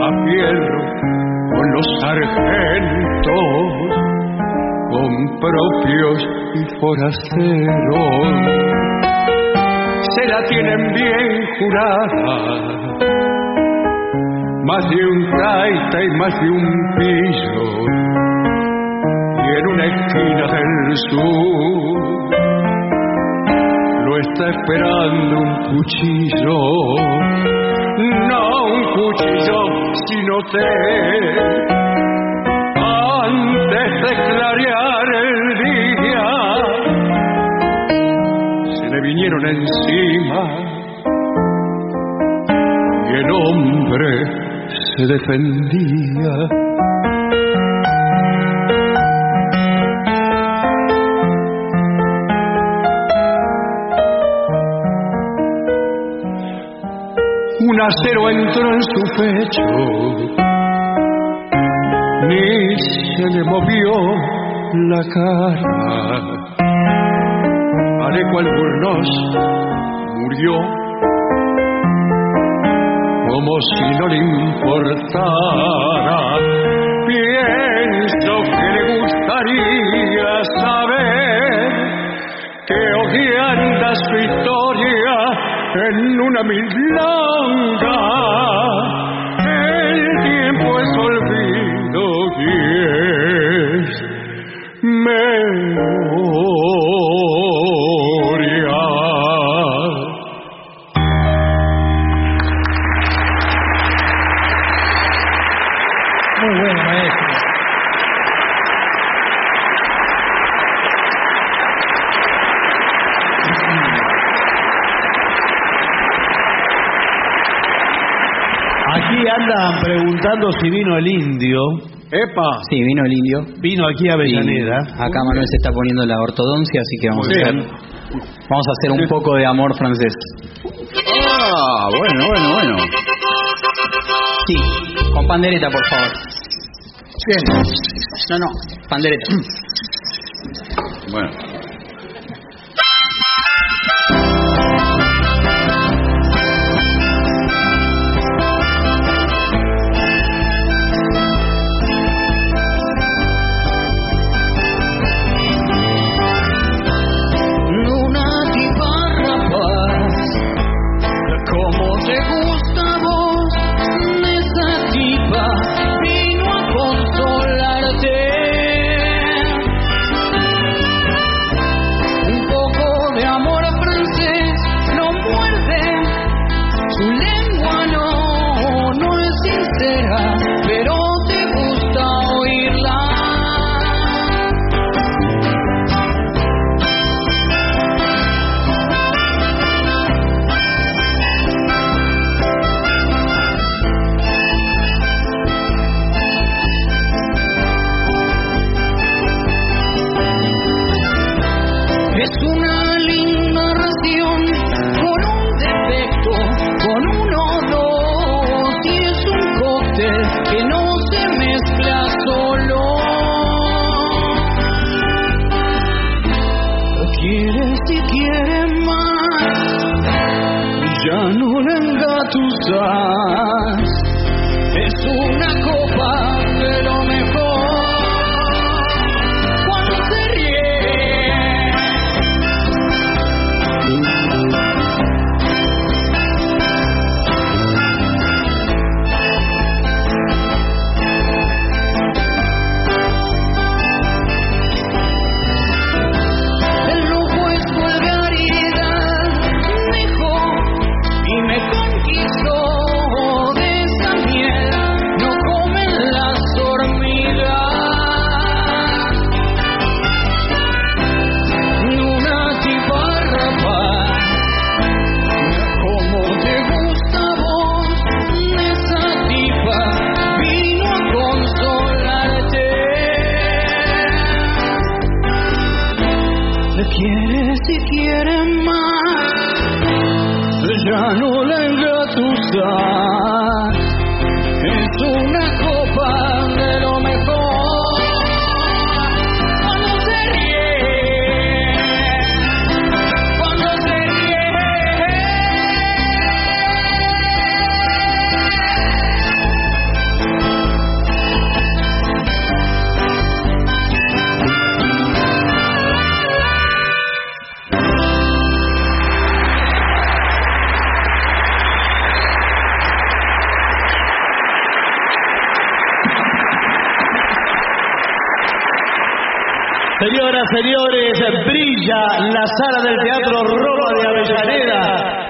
a fierro con los sargentos con propios y forasteros se la tienen bien jurada más de un taita y más de un pillo y en una esquina del sur lo está esperando un cuchillo. No un cuchillo sino té antes de vinieron encima y el hombre se defendía. Un acero entró en su pecho, ni se le movió la cara. Alburnos murió como si no le importara. Pienso que le gustaría saber que hoy anda su historia en una milonga. Si vino el indio. ¡Epa! Sí, vino el indio. Vino aquí a Avellaneda. Y acá Manuel se está poniendo la ortodoncia, así que vamos Muy a hacer, bien. vamos a hacer un poco de amor francés. Ah, bueno, bueno, bueno. Sí, con pandereta, por favor. Bien. No, no, pandereta. Bueno. Señoras, señores, brilla la sala del Teatro Roma de Avellaneda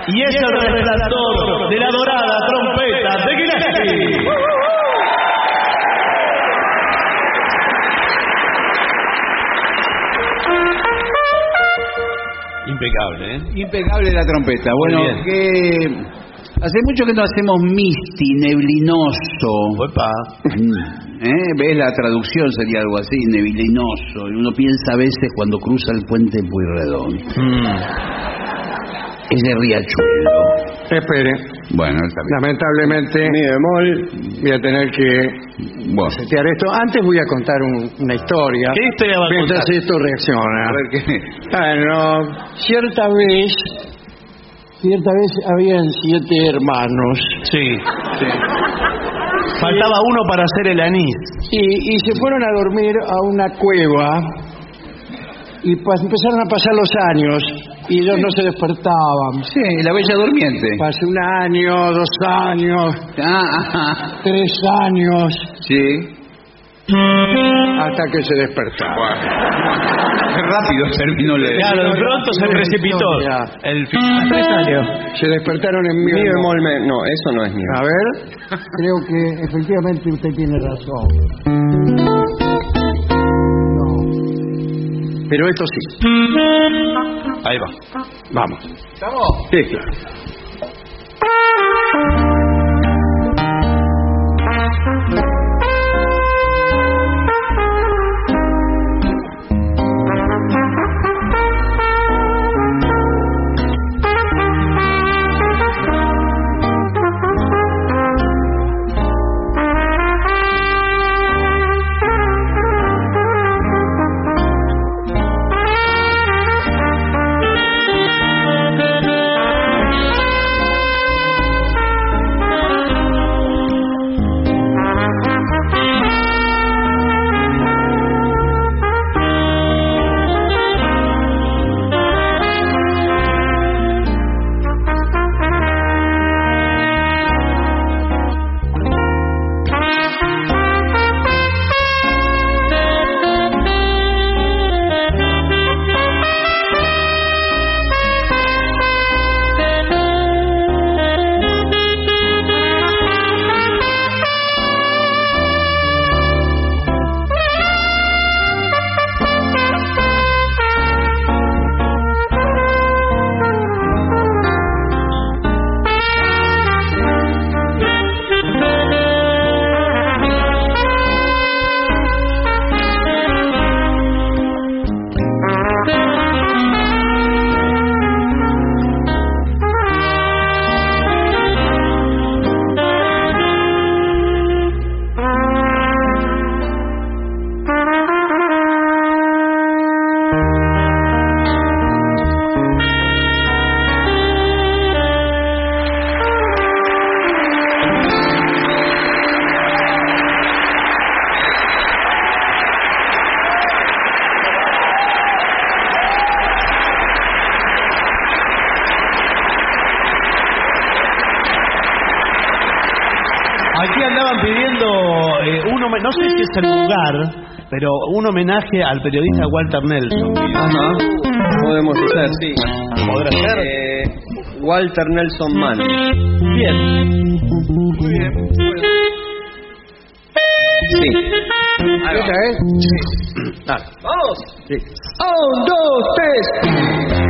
y es el resplandor de la dorada trompeta de Gillespie. Impecable, ¿eh? Impecable la trompeta. Bueno, que hace mucho que no hacemos Misty, neblinoso. Mm, ¿Eh? ¿Ves? La traducción sería algo así, neblinoso. Y uno piensa a veces cuando cruza el puente Puyredón. Ese riachuelo. Espere. Bueno, está bien. Lamentablemente, mi bemol, voy a tener que Bueno. setear esto. Antes voy a contar un- una historia. ¿Qué historia va a Mientras contar? esto reacciona. A ver qué. Bueno, cierta vez, cierta vez habían siete hermanos. Sí. Faltaba uno para hacer el anís. Y, y se fueron a dormir a una cueva y pa- empezaron a pasar los años y ellos no se despertaban. Sí, la bella durmiente. Pasé un año, dos años, Ah, tres años, Sí. Hasta que se despertaban. Qué rápido terminó la Claro, de pronto se precipitó. El final. Se despertaron en mi Mi bemol. me- no, eso no es mi A ver, creo que efectivamente usted tiene razón. No. Pero esto sí. Ahí va. Vamos. Sí, claro. Andaban pidiendo eh, un homenaje, no sé si es el lugar, pero un homenaje al periodista Walter Nelson. Ajá. Podemos hacer, sí. ¿Podrá ser? Eh, Walter Nelson Mann. Bien. Muy bien. Sí. Ahí va. ¿Esa es? Dale. ¡Vamos! Sí. Un, dos, tres.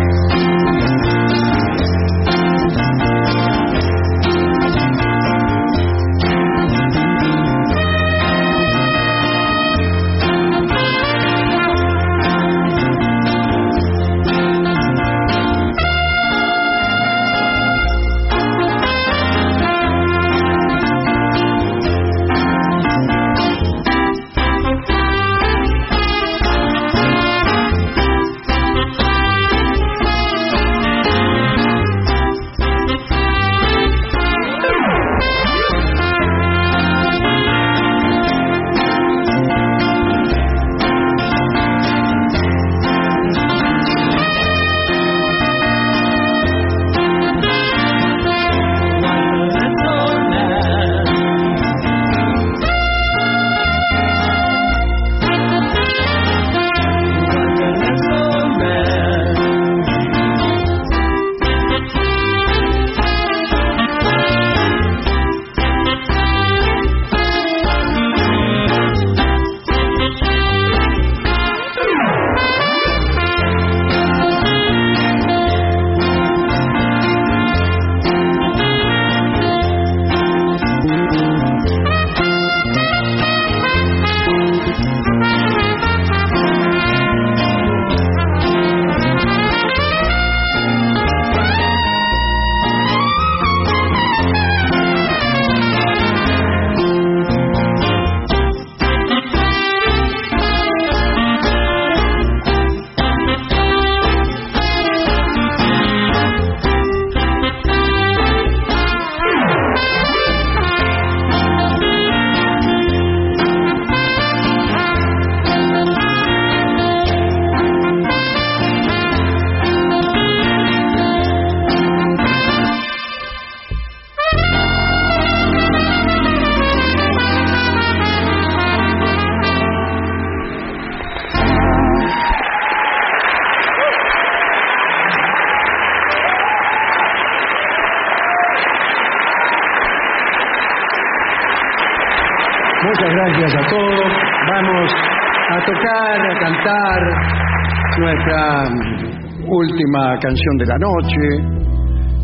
Canción de la noche.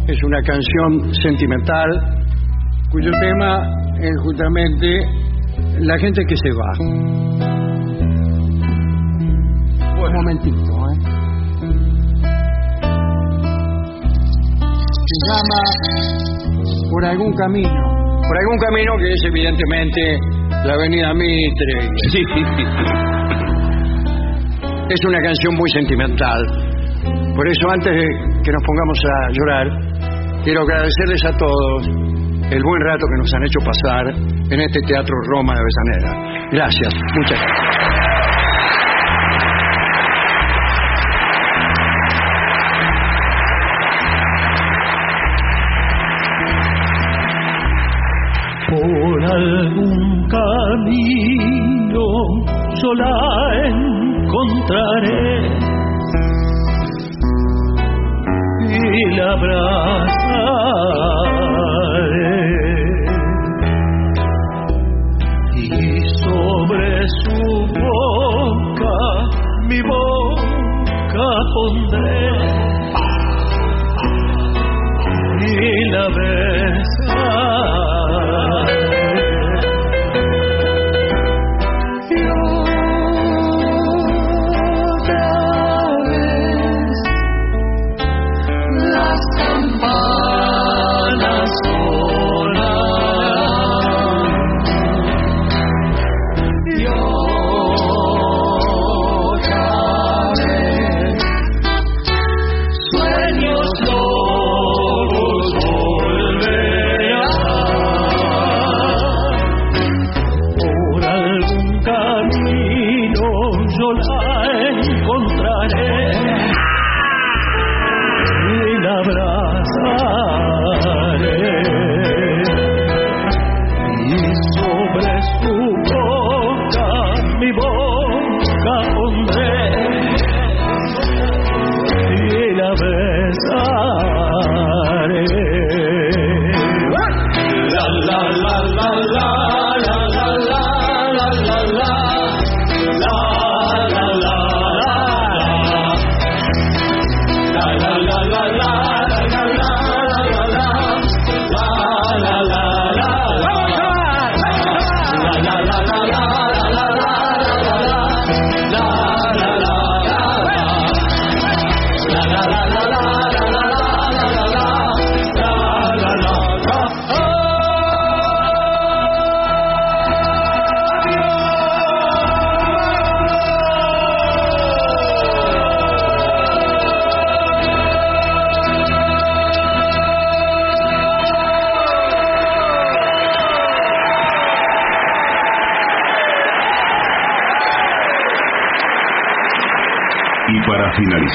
Es una canción sentimental cuyo tema es justamente la gente que se va. Un momentito, ¿eh? Se llama Por algún camino. Por algún camino que es evidentemente la avenida Mitre. Es una canción muy sentimental. Por eso antes de que nos pongamos a llorar, quiero agradecerles a todos el buen rato que nos han hecho pasar en este Teatro Roma de Avellaneda. Gracias, muchas gracias. Por algún camino yo la encontraré la abraza.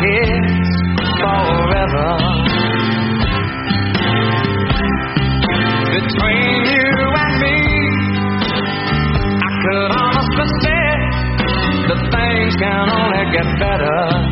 kids forever. Between you and me, I could honestly say the things can only get better.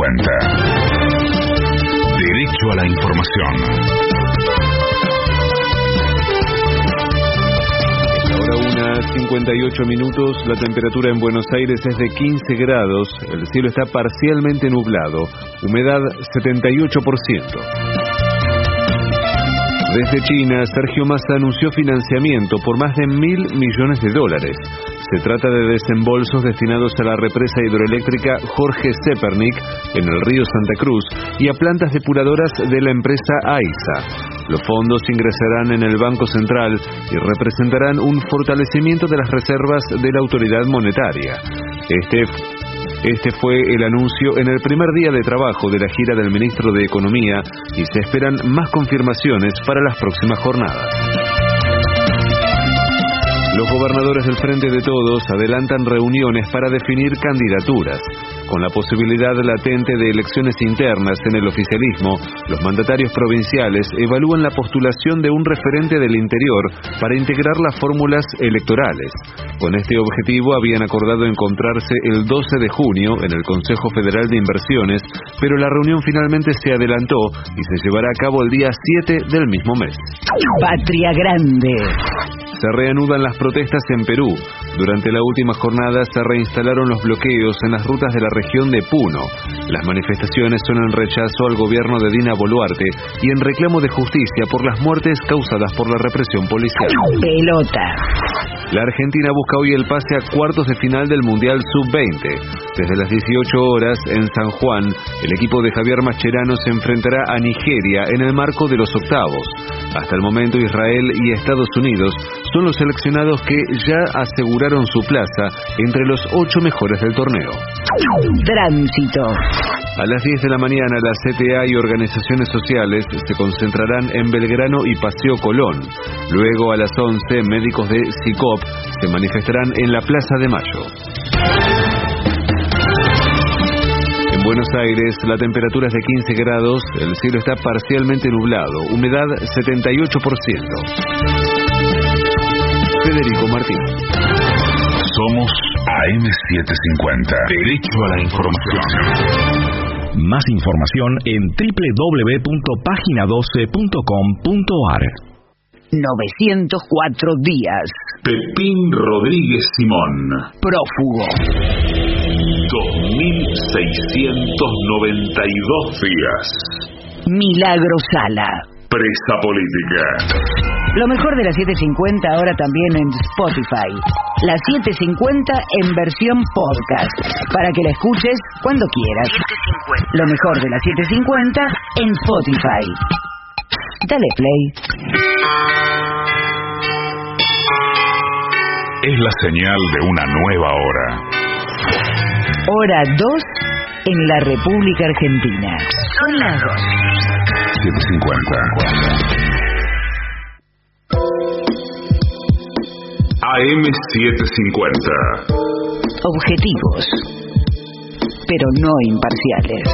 cuenta. Derecho a la información. Ahora unas 58 minutos, la temperatura en Buenos Aires es de 15 grados, el cielo está parcialmente nublado, humedad 78%. Desde China, Sergio Massa anunció financiamiento por más de mil millones de dólares se trata de desembolsos destinados a la represa hidroeléctrica Jorge Zepernik en el río Santa Cruz y a plantas depuradoras de la empresa AISA. Los fondos ingresarán en el Banco Central y representarán un fortalecimiento de las reservas de la autoridad monetaria. Este este fue el anuncio en el primer día de trabajo de la gira del ministro de Economía y se esperan más confirmaciones para las próximas jornadas. Los gobernadores del Frente de Todos adelantan reuniones para definir candidaturas. Con la posibilidad latente de elecciones internas en el oficialismo, los mandatarios provinciales evalúan la postulación de un referente del interior para integrar las fórmulas electorales. Con este objetivo habían acordado encontrarse el 12 de junio en el Consejo Federal de Inversiones, pero la reunión finalmente se adelantó y se llevará a cabo el día 7 del mismo mes. Patria Grande. Se reanudan las protestas en Perú. Durante la última jornada se reinstalaron los bloqueos en las rutas de la región de Puno. Las manifestaciones son en rechazo al gobierno de Dina Boluarte y en reclamo de justicia por las muertes causadas por la represión policial. Pelota. La Argentina busca hoy el pase a cuartos de final del Mundial Sub-20. Desde las 18 horas en San Juan, el equipo de Javier Mascherano se enfrentará a Nigeria en el marco de los octavos. Hasta el momento Israel y Estados Unidos son los seleccionados que ya aseguraron su plaza entre los ocho mejores del torneo. Tránsito. A las 10 de la mañana, la CTA y organizaciones sociales se concentrarán en Belgrano y Paseo Colón. Luego, a las 11, médicos de SICOP se manifestarán en la Plaza de Mayo. En Buenos Aires, la temperatura es de 15 grados, el cielo está parcialmente nublado, humedad 78%. Federico Martín. Somos AM750. Derecho a la información. Más información en www.pagina12.com.ar 904 días. Pepín Rodríguez Simón. Prófugo. 2692 días. Milagro Sala. Presa política. Lo mejor de las 750 ahora también en Spotify. La 750 en versión podcast. Para que la escuches cuando quieras. Lo mejor de las 750 en Spotify. Dale play. Es la señal de una nueva hora. Hora 2 en la República Argentina. Son las 2. 750. AM750. Objetivos, pero no imparciales.